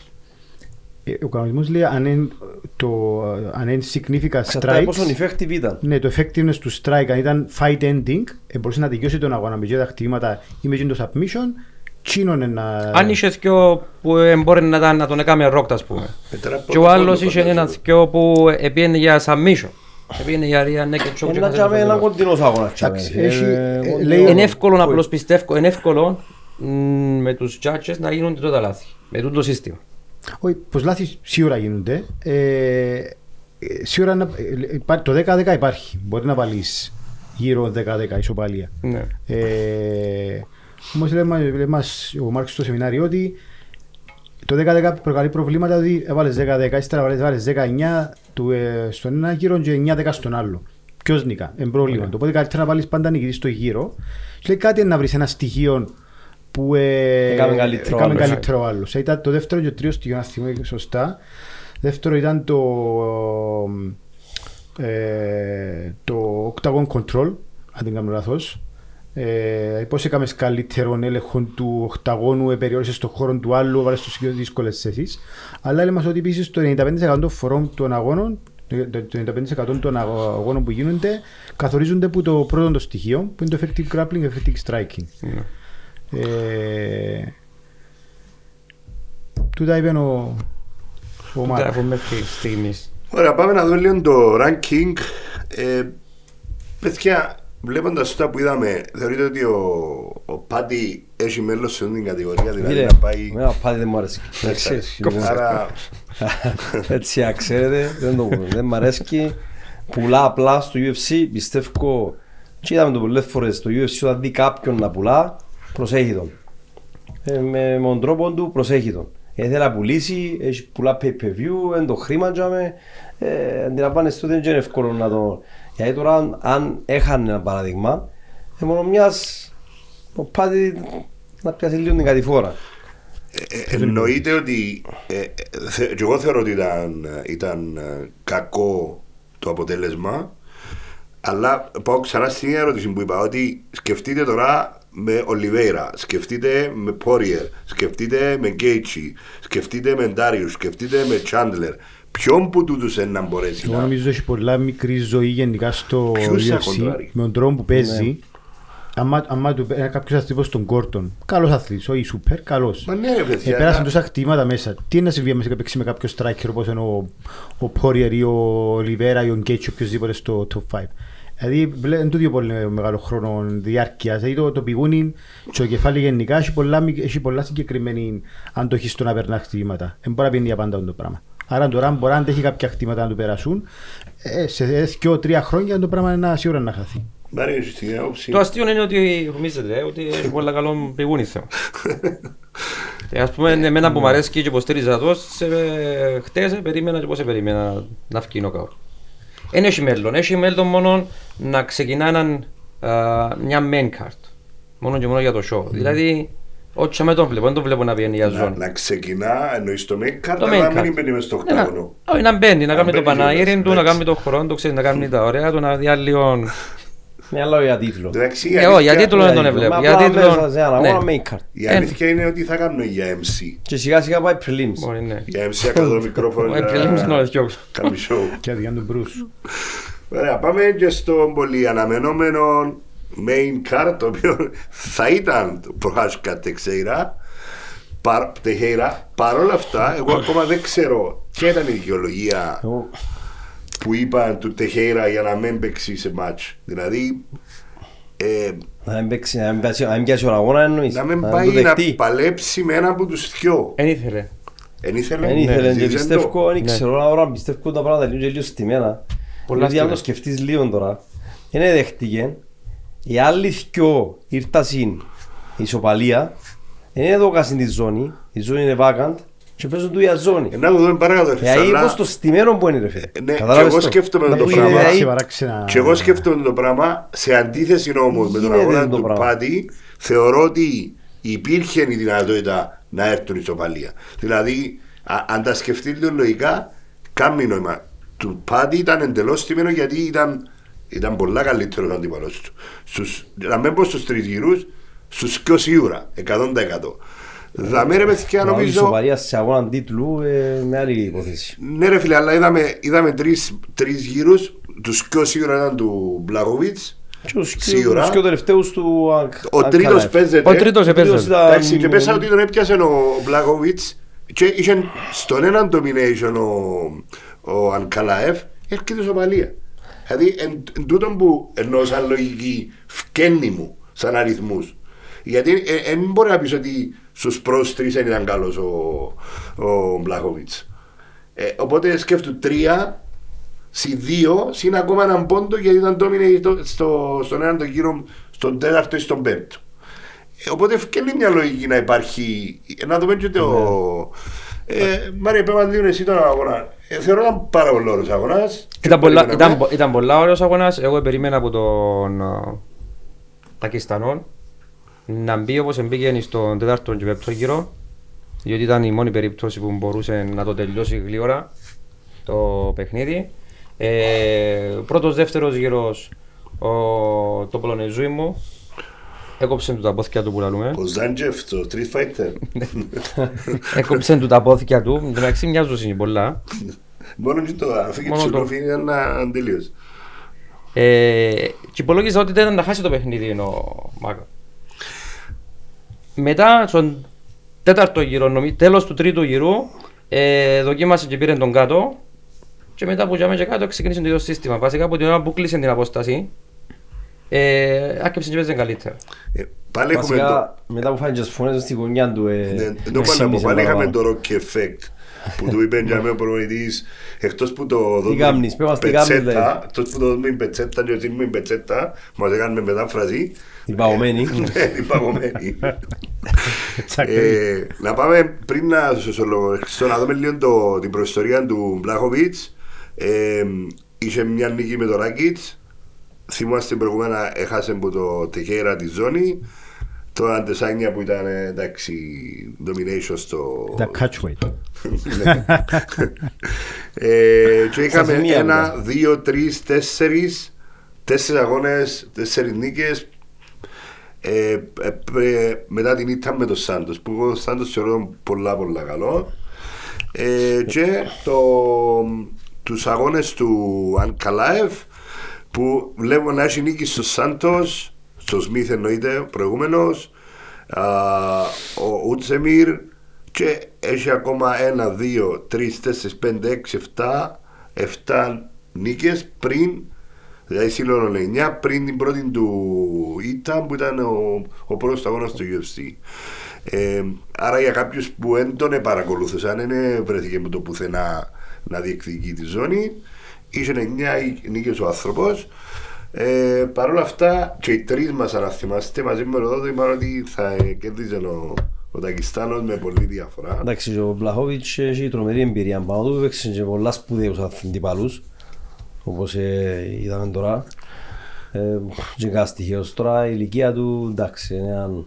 Ε, Ο κανονισμός λέει αν είναι, το, αν είναι significant Εξαρτάται πόσο strikes, effective ήταν. ναι, το effectiveness του strike, αν ήταν fight ending, ε, μπορούσε να τελειώσει τον αγώνα με τα χτυπήματα ή με το submission, τσίνωνε να... Αν είχε δυο που ε, μπορεί να, τα- να τον έκαμε ρόκτα, ας πούμε. Μετρά Και ο πρώτο άλλος πόντο, είχε ένα φαντάζομαι. δυο που πήγαινε για submission. Πήγαινε για rear naked choke. και Ένα χάσε για το μένα πρώτο. κοντινός αγώνας. για Εντάξει, μένα. έχει- Ε, ε, κοντινός λέει- Είναι αγώνας. εύκολο απλώς πιστεύω, είναι εύκολο μ, με τους judges να γίνονται τότε λάθη. Με τούτο σύστημα. Όχι, πως λάθη σίγουρα γίνονται. Ε, ε, σίγουρα να- ε, υπά- το 10-10 υπάρχει. Μπορεί να βάλεις γύρω 10-10 ισοπαλία. Ναι. Ε, Όμως λέει, μα- λέει μας ο Μάρξ στο σεμινάριο ότι το 10-10 προκαλεί προβλήματα ότι έβαλες 10-10, ύστερα βάλες, βάλες 19 του, ε, στον ένα γύρο και 9-10 στον άλλο. Ποιος νικά, είναι πρόβλημα. Το Οπότε καλύτερα να βάλεις πάντα νικητής στο γύρο. Και λέει κάτι είναι να βρεις ένα στοιχείο που ε, Έκαμε καλύτερο έκαμε άλλος. καλύτερο άλλος. Ήταν το δεύτερο και το τρίτο στοιχείο, να θυμάμαι σωστά. Δεύτερο ήταν το, ε, το Octagon Control, αν δεν κάνω λάθος. Ε, πώς έκαμες καλύτερον έλεγχο του οκταγώνου, περιόρισες στον χώρο του άλλου, βάλες τους πιο δύσκολες θέσεις. Αλλά λέμε μας ότι επίσης το 95% των φορών των αγώνων, το 95% των αγώνων που γίνονται, καθορίζονται από το πρώτο το στοιχείο, που είναι το effective grappling, effective striking. Ναι. Ε, τούτα είπε ο, ο Τούτα Μάρκ. έχουμε μέχρι στιγμής. Ωραία, πάμε να δούμε λίγο το ranking. Ε, παιδιά, βλέποντας αυτά που είδαμε, θεωρείτε ότι ο, ο Πάτι έχει μέλος σε αυτήν την κατηγορία, δηλαδή Φίλε, να πάει. εμένα πάλι δεν μου αρέσει. να Ξέρεις, ξέρεις. Άρα, Έτσι, να ξέρετε, δεν το πω. Δεν μ' αρέσει. Πουλά απλά στο UFC, πιστεύω. Και είδαμε το πολλές φορές στο UFC όταν δει κάποιον να πουλά, προσέχει τον. Ε, με, με τον τρόπο του προσέχει τον. Ε, θέλει να πουλήσει, έχει πουλά pay per view, είναι το χρήμα τζάμε. Ε, αντιλαμβάνεστε ότι δεν είναι εύκολο να το... Γιατί τώρα αν, αν έχανε ένα παράδειγμα, ε, μόνο μιας ο Πάτη να πιάσει λίγο την κατηφόρα. ε, ε, εννοείται ότι. Ε, ε, θε, και εγώ θεωρώ ότι ήταν, ήταν ε, κακό το αποτέλεσμα. Αλλά πάω ξανά στην ερώτηση που είπα ότι σκεφτείτε τώρα με Ολιβέηρα, σκεφτείτε με Πόριερ, σκεφτείτε με Γκέιτσι, σκεφτείτε με Ντάριου, σκεφτείτε με Τσάντλερ. Ποιον που τούτους είναι να μπορέσει Εγώ να... νομίζω ότι έχει πολλά μικρή ζωή γενικά στο Ποιους θα UFC κοντράρει; με τον τρόπο που παίζει. Άμα, άμα του πέ- κάποιος αθλητής τον Κόρτον, καλός αθλητής, όχι σούπερ, καλός. Μα ναι ρε παιδιά. Ε, πέρασαν να- τόσα χτυπήματα μέσα. Τι είναι να συμβεί μέσα και παίξει με κάποιο striker όπως είναι ο, ο Poirier ή ο Λιβέρα ή ο Γκέτσι οποιοςδήποτε στο top 5. Δηλαδή βλέ- είναι τούτο πολύ μεγάλο χρόνο διάρκειας. Δηλαδή το, το πηγούνι και το κεφάλι γενικά έχει πολλά, μικ- έχει πολλά συγκεκριμένη αντοχή στο να περνά χτυπήματα. Δεν μπορεί να πίνει για πάντα το πράγμα. Άρα τώρα αν μπορεί να αντέχει κάποια χτυπήματα να του περάσουν, ε, σε δύο-τρία χρόνια το πράγμα είναι να- σίγουρα να χαθεί. Μάρια, έχεις την άποψη. Το αστείο είναι ότι νομίζετε ότι έχει πολύ καλό πηγούνι θέμα. Ε, Ας πούμε, εμένα που μου αρέσει και υποστήριζα το, σε, χτες ε, περίμενα και πώς ε, περίμενα να βγει νοκάου. Δεν έχει μέλλον. Έχει μέλλον μόνο να ξεκινά έναν, α, μια main card. Μόνο και μόνο για το show. Δηλαδή, όχι με τον βλέπω, δεν τον βλέπω να βγαίνει για Να, ζώνη. να ξεκινά, εννοείς το main card, Το αλλά main να card. μην μπαίνει μες στο Ε, να- οκτάγωνο. Όχι, να μπαίνει, να Να κάνει το μπαίνει παναγύρι κιόλας, του, να εντάξει. κάνει το χρόνο του, ξέρεις, να κάνει τα ωραία του, να δει λίγο... Μια λόγια τίτλο. Εντάξει, η Ε, όχι, για αλήθεια- τίτλο δεν τον έβλεπω. Μα Για απλά τίτλο... μέσα σε ένα αγώνα ναι. main card. Η αλήθεια είναι ότι θα κάνουν για MC. Και σιγά σιγά πάει prelims. Μπορεί, ναι. Για MC ακαδό το μικρόφωνο. Ο Επιλήμους είναι ο Εθιόκος. Κάνει show. Και αδειά του Μπρούς. Ωραία, πάμε και στο πολύ αναμενόμενο main card, το οποίο θα ήταν το Προάσκα Τεξέιρα. Παρ, Τεχέιρα. Παρ' όλα αυτά, εγώ ακόμα δεν ξέρω ποια ήταν η δικαιολογία Εγώ- που είπαν του Τεχέιρα για να μην παίξει σε μάτς. Δηλαδή, ε, Να μην παίξει, να μην πιάσει- να μην πιάσει ο αγώνας εννοείς. να μην το πάει να δεχτεί. παλέψει με έναν από τους δυο. Εν ήθελε. Εν ήθελε. Δεν ήθελε και ζήτησε το. πιστεύω, δεν Ναι. ξέρω τώρα πιστεύω τα πράγματα λίγο και λίγο στημένα. Πολλά Γιατί αν το στημένα. σκεφτείς λίγο τώρα, δεν δέχτηκε. Οι άλλοι δυο ήρθαν στην ισοπαλία, δεν έδωκαν στην τη ζώνη, η ζώνη είναι vacant και παίζουν του για ζώνη. Ε, Να το δούμε παρακάτω. ρε, Δηλαδή αλλά- πως το στημένο που είναι ρε φίλε. ναι, Κατάλαβες και εγώ το. σκέφτομαι Να το που πράγμα. είναι, Έτσι δηλαδή, παράξενα. Και εγώ σκέφτομαι το πράγμα σε αντίθεση όμως με τον Γίνεται αγώνα το του πράγμα. Πάτη, θεωρώ ότι υπήρχε η δυνατότητα να έρθουν η ισοπαλία. Δηλαδή, α- αν τα σκεφτεί λίγο λογικά, κάνει νόημα. Του Πάτη ήταν εντελώς τιμένο γιατί ήταν, ήταν πολλά καλύτερος ο αντίπαλο του. Στους, να μην πω στους τρει γύρου, στους πιο σίγουρα, 100%. Δαμέ ρε παιδιά να βάλεις νομίζω ισοπαλία σε αγώνα τίτλου, ε, με άλλη υπόθεση. ναι ρε φίλε, αλλά είδαμε, είδαμε τρεις, τρεις γύρους, τους πιο σίγουρα ήταν του Μπλαγοβίτς, Και τους πιο- Σίγουρα. τους πιο τελευταίους του Ανκ- ο τρίτος Ανκαλάεφ. παίζεται. Ο τρίτος Ο τρίτος επέζε. ήταν- Εντάξει, και πέσα ότι τον έπιασε ο Μπλαγοβίτς και είχε στον έναν domination ο, ο Ανκαλάεφ, έρχεται σοπαλία. Δηλαδή, εν, εν τούτον που εννοώ σαν λογική φκένει μου, σαν αριθμούς. Γιατί δεν μπορεί να πεις ότι στους πρώτους τρεις δεν ήταν καλός ο, ο Μπλαγοβίτς. Ε, οπότε σκέφτου τρία, συ δύο, συν ακόμα έναν πόντο γιατί ήταν dominate στο, στον έναν τον γύρο, στον τέταρτο ή στον πέμπτο. Ε, οπότε ευκαιρνεί μια λογική να υπάρχει. ε, Να δούμε και το. Ε, Μάρια, πέμπα λίγο εσύ τον αγώνα. Ε, θεωρώ ήταν πάρα πολύ ωραίος αγώνας. Ήταν πολλά, Περιμέναμε. ήταν, πο- ήταν πολλά ωραίος αγώνας. Εγώ περίμενα από τον α, Πακιστανό να μπει όπως μπήκε στον τέταρτο και πέμπτο γύρο διότι ήταν η μόνη περίπτωση που μπορούσε να το τελειώσει γλύωρα το παιχνίδι. Ε, πρώτος δεύτερος γύρος ο, το Πολωνεζούι μου έκοψε του τα πόθηκια του που λαλούμε. Ο Ζάντζεφ, το Street Fighter. έκοψε του τα πόθηκια του. Εν τω μεταξύ μοιάζουν πολλά. Μόνο και το αφήγη Μόνο του το. Λοφή ήταν να τελείωσε. Ε, και υπολόγιζα ότι ήταν να χάσει το παιχνίδι ο Μάκα. Μετά, στον τέταρτο γύρο, νομι- τέλος του τρίτου γύρου, ε, δοκίμασε και πήρε τον κάτω και μετά που τζάμε και κάτω ξεκίνησε το ίδιο σύστημα. Βασικά από την ώρα που κλείσε την απόσταση, ε, άκεψε και παίζε καλύτερα. Ε, Πάλι έχουμε το. Βασικά, μετά που φάνε και τις φωνές στη γωνιά του, ε, Ναι, Δεν το με πάω να πω, ξύπνησε πάλι είχαμε παραπάνω. το Rocky Effect που του είπε για μένα ο προπονητής εκτός που το δούμε κάνεις, πες μας τι κάνεις, πετσέτα, δηλαδή. εκτός που το δούμε πετσέτα και ότι είμαι πετσέτα, μας έκαναμε μετάφραση, Την παγωμένη. ναι, την παγωμένη. Τσακ, Ε, να πάμε πριν να, στο, στο, στο να δούμε λίγο το, την προϊστορία του Μπλάχοβιτς ε, είχε μια νίκη με το Ράκιτς θυμάστε προηγούμενα έχασε από το Τεχέρα τη ζώνη το Αντεσάνια που ήταν ε, εντάξει domination στο Τα catch weight. ναι. ε, και είχαμε σημεία ένα, μετά. δύο, τρεις, τέσσερις, τέσσερις αγώνες, τέσσερις νίκες. Ε, ε, ε, μετά την ήττα με τον Σάντος που εγώ τον Σάντος θεωρώ πολλά πολλά καλό. Ε, και το, τους αγώνες του Ανκαλάεφ που βλέπω να έχει νίκη στο Σάντος, στο Σμίθ εννοείται προηγούμενος, α, ο Ούτσεμιρ και έχει ακόμα ένα, δύο, τρεις, τέσσερις, πέντε, έξι, εφτά, εφτά νίκες πριν, δηλαδή σύλλογο 9, πριν την πρώτη του ήττα που ήταν ο, ο πρώτος αγώνας του UFC. Ε, άρα για κάποιους που δεν τον παρακολούθησαν, δεν βρέθηκε με το πουθενά να διεκδικεί τη ζώνη. Είχε 9 νίκες ο άνθρωπος. Ε, Παρ' όλα αυτά και οι τρεις μας αν θυμάστε μαζί με τον Ροδότο είπαν ότι θα κερδίζει ο, Ο Τακιστάνος με πολύ διαφορά. Εντάξει, και ο Μπλαχόβιτς έχει τρομερή εμπειρία πάνω του, έπαιξε και πολλά σπουδαίους αντιπάλους, όπως ε, είδαμε τώρα. Ε, και κάτι στοιχείος τώρα, η ηλικία του, εντάξει, είναι έναν,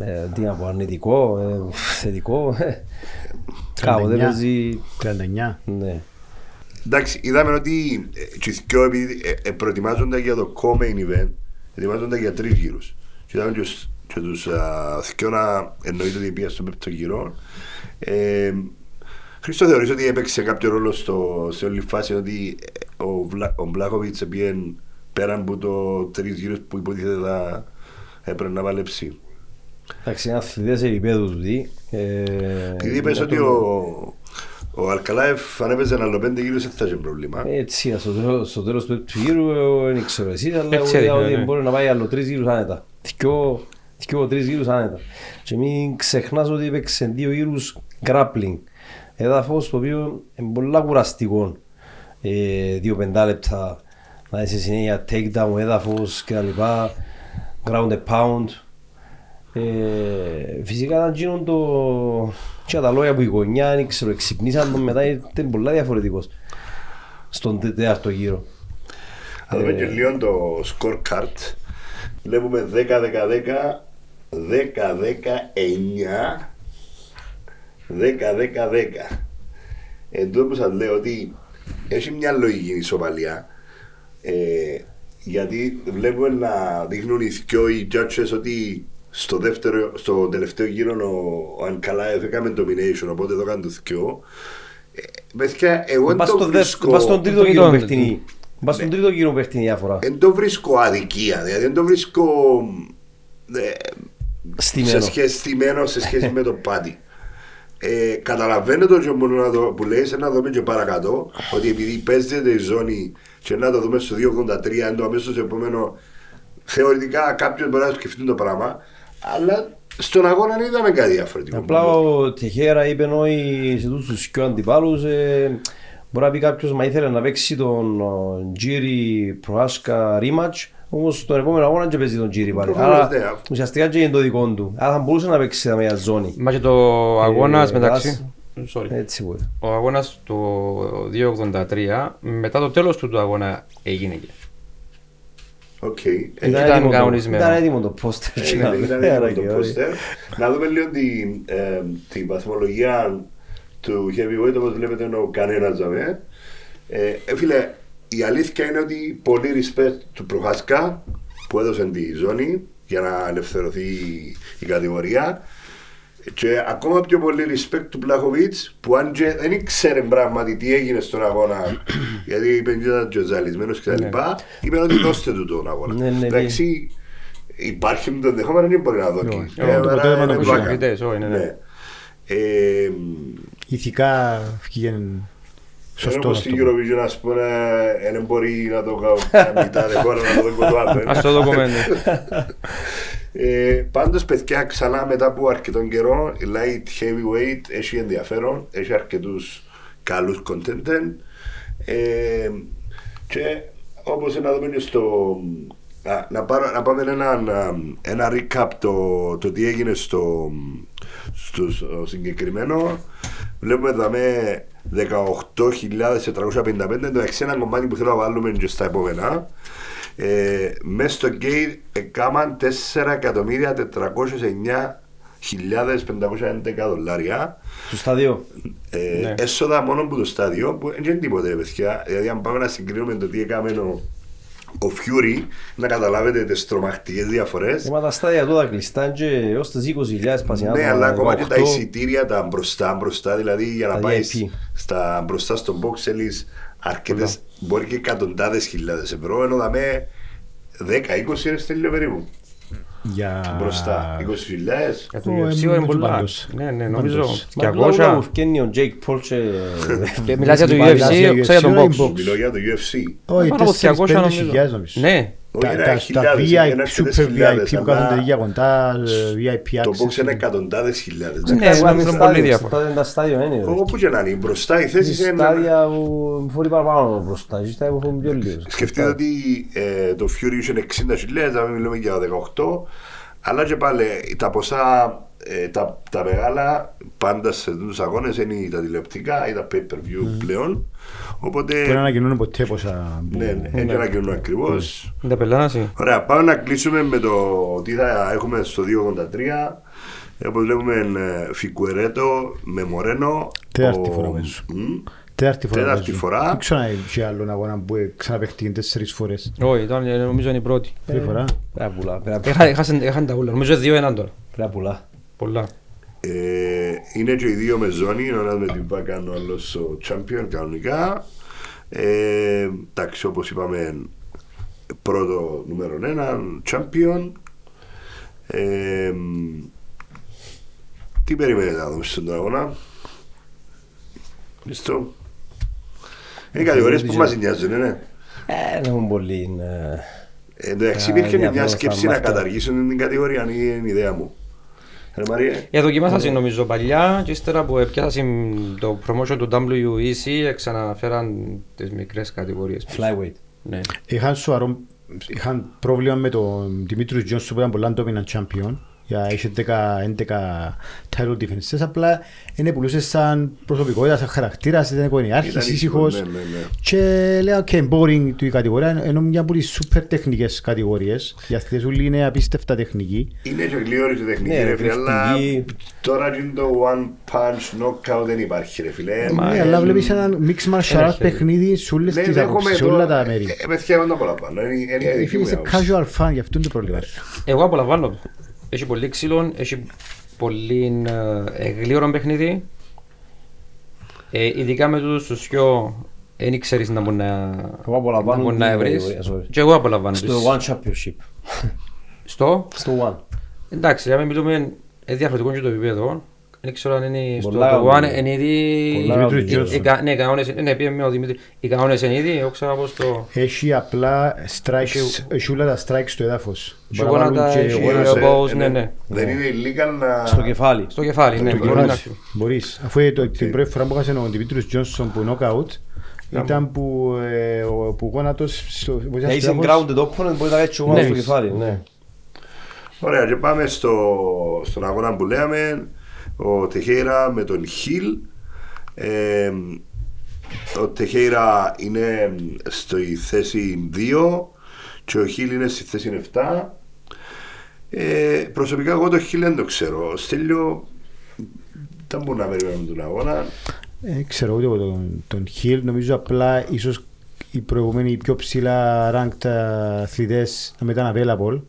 ε, τι να πω, αρνητικό, ε, θετικό, ε, κάποτε 39. παίζει, 39. ναι. Εντάξει, είδαμε ότι ε, και οι δυο επειδή ε, ε, προετοιμάζονται για το co-main event, ετοιμάζονται για τρεις γύρους. Και είδαμε και, τους- και τους α, δυο να εννοείται ότι πήγαν στον πέπτο γύρο. Ε, Χρήστο, θεωρείς ότι έπαιξε κάποιο ρόλο στο, σε όλη φάση ότι ε, ο, Βλα, ο Μπλάκοβιτς πήγε πέραν από το τρεις γύρους που υποτίθεται θα έπρεπε να παλέψει; Εντάξει, είναι αθλητές σε επίπεδο του τι. Ε, Επειδή είπες για ότι το- ο, ο Αλκαλάεφ αν έπαιζε ένα άλλο πέντε γύρους δεν θα είχε πρόβλημα. Έτσι, στο τέλος, στο τέλος του του γύρου ε, δεν ξέρω εσύ, αλλά Έτσι εγώ είδα έδειχνε, ότι ναι. μπορεί να πάει άλλο τρεις γύρους άνετα. Δυο, δυο τρεις γύρους άνετα. Και μην ξεχνάς ότι έπαιξε δύο γύρους grappling. Έδαφος το οποίο είναι πολλά κουραστικό. Ε, δύο πεντάλεπτα να είσαι συνέχεια takedown, έδαφος και τα λοιπά, ground and pound. Ε, φυσικά ήταν γίνον το... Και τα λόγια που η γωνιά, δεν ξέρω, εξυπνήσαν τον μετά, ήταν πολλά διαφορετικός στον τε- τέταρτο γύρο. Θα δούμε και λίγο το scorecard. Βλέπουμε 10-10-10, 10-10-9, 10-10-10. Εδώ που σας λέω ότι έχει μια λογική η ισοπαλία. Ε, γιατί βλέπουμε να δείχνουν οι δυο οι judges ότι στο, δεύτερο, στο τελευταίο γύρο ο, ο Ανκαλάεφ έκαμε domination, οπότε εδώ έκανε το δυο. Ε, παιδιά, εγώ δεν Πας το στο δεύτερο- βρίσκω... πας στον τρίτο το γύρο είδαμε. παιχνίδι. Πας στον τρίτο γύρο παιχνίδι διάφορα. Δεν το βρίσκω αδικία, δηλαδή δεν το βρίσκω ε, σε Στημένο. σχέση στημένο σε σχέση με το πάτη. Ε, καταλαβαίνω το και μόνο να το, που λέει, να δούμε και παρακάτω, ότι επειδή παίζεται η ζώνη και να το δούμε στο 283, είναι το αμέσως επόμενο, θεωρητικά κάποιος μπορεί να σκεφτεί το πράγμα, αλλά στον αγώνα δεν είδαμε κάτι διαφορετικό. Απλά ο Τεχέρα είπε ότι σε τούτους τους πιο αντιπάλους ε, μπορεί να πει κάποιος μα ήθελε να παίξει τον ο, Τζίρι Προάσκα rematch όμως στον επόμενο αγώνα και παίζει τον Τζίρι πάλι. Προφανώς, Άρα ναι. ουσιαστικά και είναι το δικό του. Άρα θα μπορούσε να παίξει σε μια ζώνη. Μα και το αγώνας Ε, μεταξύ... Sorry. Έτσι μπορεί. Ο αγώνας του 2.83, μετά το τέλος του του αγώνα έγινε και. Οκ. Ήταν Ήταν έτοιμο το- κανονισμένο. Ήταν έτοιμο το πόστερ. Έγινε, ήταν έτοιμο το πόστερ. Να δούμε λίγο την, ε, την βαθμολογία του heavyweight όπως βλέπετε είναι ο κανένας ζαμέ. Ε, ε, φίλε, η αλήθεια είναι ότι πολύ respect του Προχάσκα που έδωσε τη ζώνη για να ελευθερωθεί η κατηγορία και ακόμα πιο πολύ respect του Πλάχοβιτς που αν και δεν ήξερε πράγματι τι έγινε στον αγώνα γιατί είπε ότι ήταν και ζαλισμένος και τα λοιπά είπε ότι δώστε του τον αγώνα Ναι, ναι, εντάξει υπάρχει το ενδεχόμενο δεν μπορεί να δώσει Όχι, Ε, το άρα αποτέλεσμα είναι το πλάκα. ακούσαμε. Φοιτές, όχι, ναι, ναι. Ναι. Ε, Ηθικά βγήκε σωστό Ενώ πως στην αυτό. Eurovision ας πούμε δεν μπορεί να το κάνει τα ρεκόρ να το δει το άλλο. ε. Ας το δοκουμέντε. Ε, πάντως παιδιά ξανά μετά από αρκετόν καιρό η light heavyweight έχει ενδιαφέρον, έχει αρκετούς καλούς content ε, και όπως να δούμε και στο α, να, πάρω, να πάμε ένα, ένα, ένα recap το, το τι έγινε στο, στο, στο συγκεκριμένο βλέπουμε εδώ με 18.455 εντάξει ένα κομμάτι που θέλω να βάλουμε και στα επόμενα ε, μέσα στο gate έκαναν 4.409.511 δολάρια Στο στάδιο. ε, Ναι. έσοδα μόνο από το στάδιο που δεν είναι τίποτε ρε παιδιά δηλαδή αν πάμε να συγκρίνουμε το τι έκαμε ο, ο Fury να καταλάβετε τις τρομακτικές διαφορές Ε, Μα τα στάδια τώρα κλειστά και έως τις 20.000 πασινά. ναι, αλλά ακόμα και τα 18. εισιτήρια τα μπροστά, μπροστά, δηλαδή για να Τα πάεις VIP. στα, μπροστά στον box θέλεις αρκετές, μπορεί και εκατοντάδες χιλιάδες ευρώ, ενώ δαμε 10-20 είναι στέλνει περίπου. Για... Μπροστά, 20 χιλιάδες. Για το Ω, UFC ε, είναι νομίζω πολλά. πάντως. Ναι, ναι, νομίζω. Πάντως. Μα τούτα όλα 200. που φκένει ο Jake Paul και... Και μιλάς για το Μιλάς για UFC, UFC, ξέρω για τον ή box. box. Μιλώ για το UFC. Όχι, Πάνω από 200 4-5 νομίζω. χιλιάδες νομίζω. Ναι, Όχι, Τα- είναι τα- Τα χιλιάδες, VIP, είναι αρκετές super χιλιάδες, VIP που αλλά κάθονται για κοντά, ε, VIP Το access. box είναι εκατοντάδες χιλιάδες. Ναι, Εντάξει, εγώ Στα είναι στάδια, πολύ διάφορα. στα- Τα στάδια είναι. ρε. Όπου και να είναι, μπροστά οι θέσεις Έχει είναι... στάδια που φορεί παραπάνω μπροστά. Έχει στάδια που φορούν πιο λίγο. Σκεφτείτε ότι ε, το Fury είχε 60 χιλιάδες, να μην μιλούμε για 18, Αλλά και πάλι τα ποσά, ε, τα, τα μεγάλα πάντα σε τους αγώνες είναι τα τηλεοπτικά ή τα pay per view πλέον. Οπότε, Δεν ανακοινώνουν ποτέ πόσα... που- ναι, ναι, έτσι ανακοινούν ακριβώς. Είναι τα πελάναση. Ωραία, πάμε να κλείσουμε με το τι θα έχουμε στο 283. Όπως βλέπουμε ε, Φικουερέτο με Μορένο. Τέταρτη ο- φορά παίζω. Μμ. Τέταρτη φορά. Τέταρτη παίζουν. φορά. Δεν ξέρω αν έχει άλλον αγώνα που ξαναπαιχτεί τέσσερις φορές. Όχι, ήταν, ε, νομίζω είναι η πρώτη. Τρίτη φορά. Πρέπει να πουλά, πρέπει να- Έχα- έχασαν- Έχαν τα ούλα. Νομίζω δύο έναν τώρα. πρέπει να πουλά. Πολλά. Ε, είναι και οι δύο με ζώνη, ο ένας με την Βάκαν, ο άλλος ο Champion κανονικά. Ε, εντάξει, όπως είπαμε, πρώτο νούμερο ένα, Champion. Ε, τι περιμένετε να δούμε στον αγώνα; Μισθό. Είναι κατηγορίες που μας νοιάζουν, ναι. Ε, δεν έχουν πολύ. ε, Ε, Εντάξει, Α, υπήρχε μια διάφορα σκέψη στα να μάτια. καταργήσουν την κατηγορία, αν είναι η ιδέα μου. Ρε Μαρία, Ε, δοκιμάσασαν νομίζω παλιά και ύστερα που πιάσαν το promotion του WEC ξαναφέραν τις μικρές κατηγορίες. πίσω. Flyweight. Ναι. Είχαν σοβαρό είχαν πρόβλημα με τον Δημήτρης Τζόνσον που ήταν πολλά dominant champion για είχε 10-11 title defenses απλά είναι πουλούσε σαν προσωπικότητα, σαν χαρακτήρας, ήταν Ήταν οικογενειάρχης, ήσυχος, ήσυχος ναι, ναι, ναι. και λέω ok, boring του η κατηγορία ενώ μια από τις super τεχνικές κατηγορίες οι αθλητές όλοι είναι απίστευτα τεχνικοί Είναι και γλύωρη και τεχνική Ναι, ρε φίλε, αλλά τεχνική. τώρα είναι το one punch knockout δεν υπάρχει ρε φίλε. Ναι, αλλά βλέπεις ένα mixed martial Ένα arts χέρι. παιχνίδι σε όλες Ναι, τις δέχομαι άποψεις, σε το- όλα τα μέρη. Ε, παιδιά, εγώ δεν το απολαμβάνω, είναι- είναι η Ε, δική Φίλε, μου είσαι άποψη. casual fan, γι' αυτό είναι το πρόβλημα σου. Εγώ απολαμβάνω το. Έχει πολύ ξύλο, έχει πολύ ε, γλύωρο παιχνίδι. Ε, ειδικά με τούτους τους πιο δεν ξέρεις να μπορεί να, Εγώ απολαμβάνω να, μπορεί να την έβρεις. κατηγορία, sorry. Και εγώ απολαμβάνω. Στο τις- One Championship. Στο, Στο One. εντάξει, για να μιλούμε είναι διαφορετικό και το επίπεδο. Δεν ξέρω αν είναι στο Πολλά το One, αγαπητοί. είναι ήδη... Πολλά Δημήτρης οι- οι Τζόνσον. κα- Ναι, οι κανόνες, ναι, πήγε με ο Δημήτρη. Οι κανόνες είναι ήδη, εγώ ξέρω πώς το... Έχει απλά strikes, Έχει- έχει όλα τα strikes στο έδαφος. Έχει Μπορεί να γόνατα, βάλουν και έχει γόνατα. Γύρωσε, elbows, ε, ναι, ναι. Δεν είναι illegal να... Στο κεφάλι. Στο κεφάλι, ναι, Το μπορεί κεφάλι. να Μπορείς. Αφού ε, το- την πρώτη φορά που έχασε ο Δημήτρης Τζόνσον που knockout ήταν που, ε, ο- που γόνατος στο βοηθάς Να στο είσαι έδαφος. grounded opponent μπορεί να κάνει τσιγόνο Ναι. στο κεφάλι. Ναι. Ωραία, και πάμε στο, στον αγώνα που λέμε. Ο Τεχέιρα με τον Χιλ. Ε, ο Τεχέιρα είναι στη θέση 2 και ο Χιλ είναι στη θέση 7. Ε, προσωπικά εγώ το Χιλ δεν το ξέρω. Στέλιο δεν μπορεί να περιμένουμε τον αγώνα. Ε, ξέρω ούτε εγώ τον, τον Hill. Νομίζω απλά ίσως οι προηγούμενοι οι πιο ψηλά ranked αθλητές να ήταν available.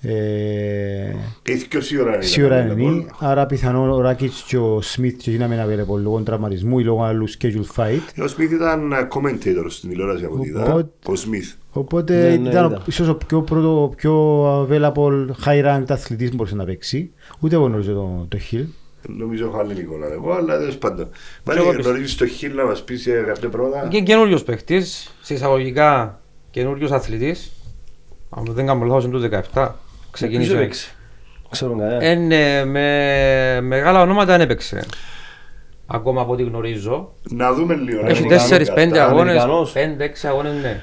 Ε, Έχει και σίγουρα είναι. Σίγουρα available. είναι, άρα πιθανόν ο Ράκιτς και ο Σμιθ και γίναμε available λόγω τραυματισμού ή λόγω άλλου schedule fight. Ο Σμιθ ήταν commentator στην τηλεόραση από ό,τι είδα. Οπότε- Ο Σμιθ. Οπότε Ναι, ναι, ήταν ήταν. ίσως ο πιο, πρώτο, ο πιο available high ranked αθλητής που μπορούσε να παίξει. Ούτε εγώ γνωρίζω το, το Hill. Νομίζω έχω άλλη εικόνα εγώ, αλλά τέλος πάντων. εγώ Μάλιστα, πιστεύω. γνωρίζεις το Χιλ να μας πεις για κάποια πράγματα. Και καινούριος παίχτης, σε εισαγωγικά καινούριος αθλητής. Αν δεν κάνω λάθος είναι του 17. Ποιος Ξεκίνησε. έπαιξε. Ξέρω κανένα. Ε, ναι, με μεγάλα ονόματα δεν έπαιξε. Ακόμα από ό,τι γνωρίζω. Να δούμε λίγο. να Έχει δούμε 4-5 κατά. αγώνες, Αμερικανός. 5-6 αγώνες, ναι.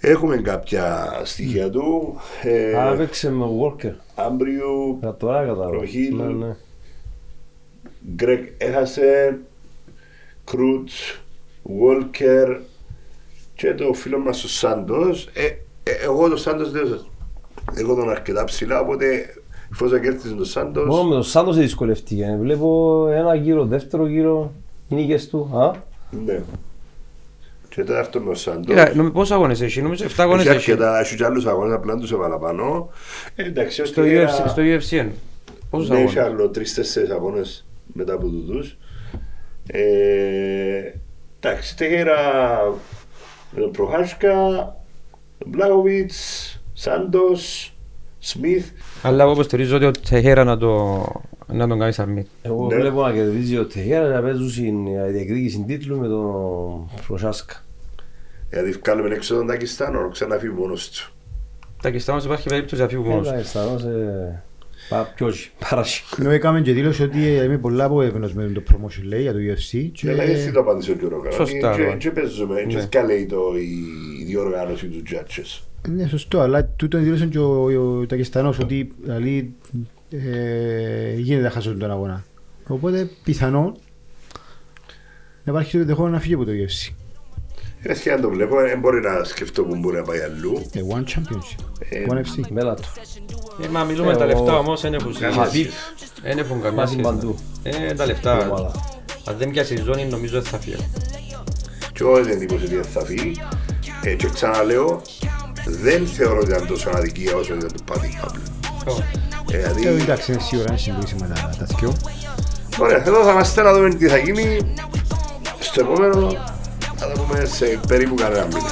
Έχουμε κάποια στοιχεία του. Ε, Α, έπαιξε με Walker. Άμπριου, Για τώρα κατάλαβα. Ο Hill. Ναι, ναι. Γκρέκ έχασε, Κρούτς, Βόλκερ και το φίλο μας ο Σάντος. Ε, ε, εγώ το Σάντος δεν σας- Εγώ τον αρκετά ψηλά, οπότε εφόσον κέρδισε τον Σάντος, Μόνο με τον Σάντος δυσκολευτήκε. Βλέπω ένα γύρο, δεύτερο γύρο, οι νίκες του. Α, ναι. Και τέταρτο με ο Σάντος. Κοίτα, νομι- πόσους αγώνες έχει, νομίζω 7 αγώνες Έχει έχει. αρκετά, έχει και άλλους αγώνες, απλά τους έβαλα πάνω. Ε, εντάξει, Στο ότι UFC, era- στο UFC είναι. Πόσους Ναι, έχει αγώνες. άλλο τρεις-τέσσερις αγώνες μετά από τούτους. Ε, εντάξει, τέχερα με τον Προχάσκα, Μπλάγοβιτς, Σάντος, Σμιθ. Αλλά εγώ υποστηρίζω ότι ο Τεχέρα να, το, να τον κάνει submit. εγώ Ναι. βλέπω να κερδίζει ο Τεχέρα να παίζουν στην ε, διεκδίκηση τίτλου με τον Προσάσκα. Δηλαδή βγάλουμε έξω τον Τακιστάνο, ξαναφύγει μόνος του. Τα κοιστάμας υπάρχει περίπτωση να φύγουν μόνος. Έλα, αισθανώς, ε, πα- ποιος, παράσι. Ενώ έκαμε και δήλωση ότι ε, είμαι πολλά απογεύνος με το promotion λέει για το UFC και Αλλά έτσι το απάντησε ο Γιώργο Σωστά, Και- ναι. Και παίζουμε, Ναι. και σκαλέει το η η διοργάνωση του judges. Ναι, σωστό, αλλά τούτο δήλωσε και ο, ο Τακιστανός ότι δηλαδή, ε, γίνεται να χάσουν τον αγώνα. Οπότε πιθανόν να υπάρχει το ενδεχόμενο να φύγει από το UFC. Είναι και αν το βλέπω, δεν μπορεί να σκεφτώ που μπορεί να πάει αλλού. Ε, one championship, Ε, one FC. Μέλα του. Ε, μα μιλούμε Ε, τα ο- λεφτά όμως, δεν έχουν Καμία σχέση. σχέση. Δεν έχουν καμία Βάζει σχέση. παντού. Ε, τα Η λεφτά. ομάδα. Αν δεν πιάσει η ζώνη νομίζω δεν θα φύγει. Και εγώ δεν εντύπωση ότι θα φύγει. Ε, και ξαναλέω, δεν θεωρώ ότι ήταν τόσο αδικία όσο ήταν το Πάτι Παύλου. Ε, Ε, δηλαδή, εντάξει, είναι σίγουρα είναι συγκρίσιμα τα, τα δυο. ωραία, εδώ θα είμαστε να δούμε τι θα γίνει στο επόμενο. Θα τα πούμε σε περίπου κανένα μήνα.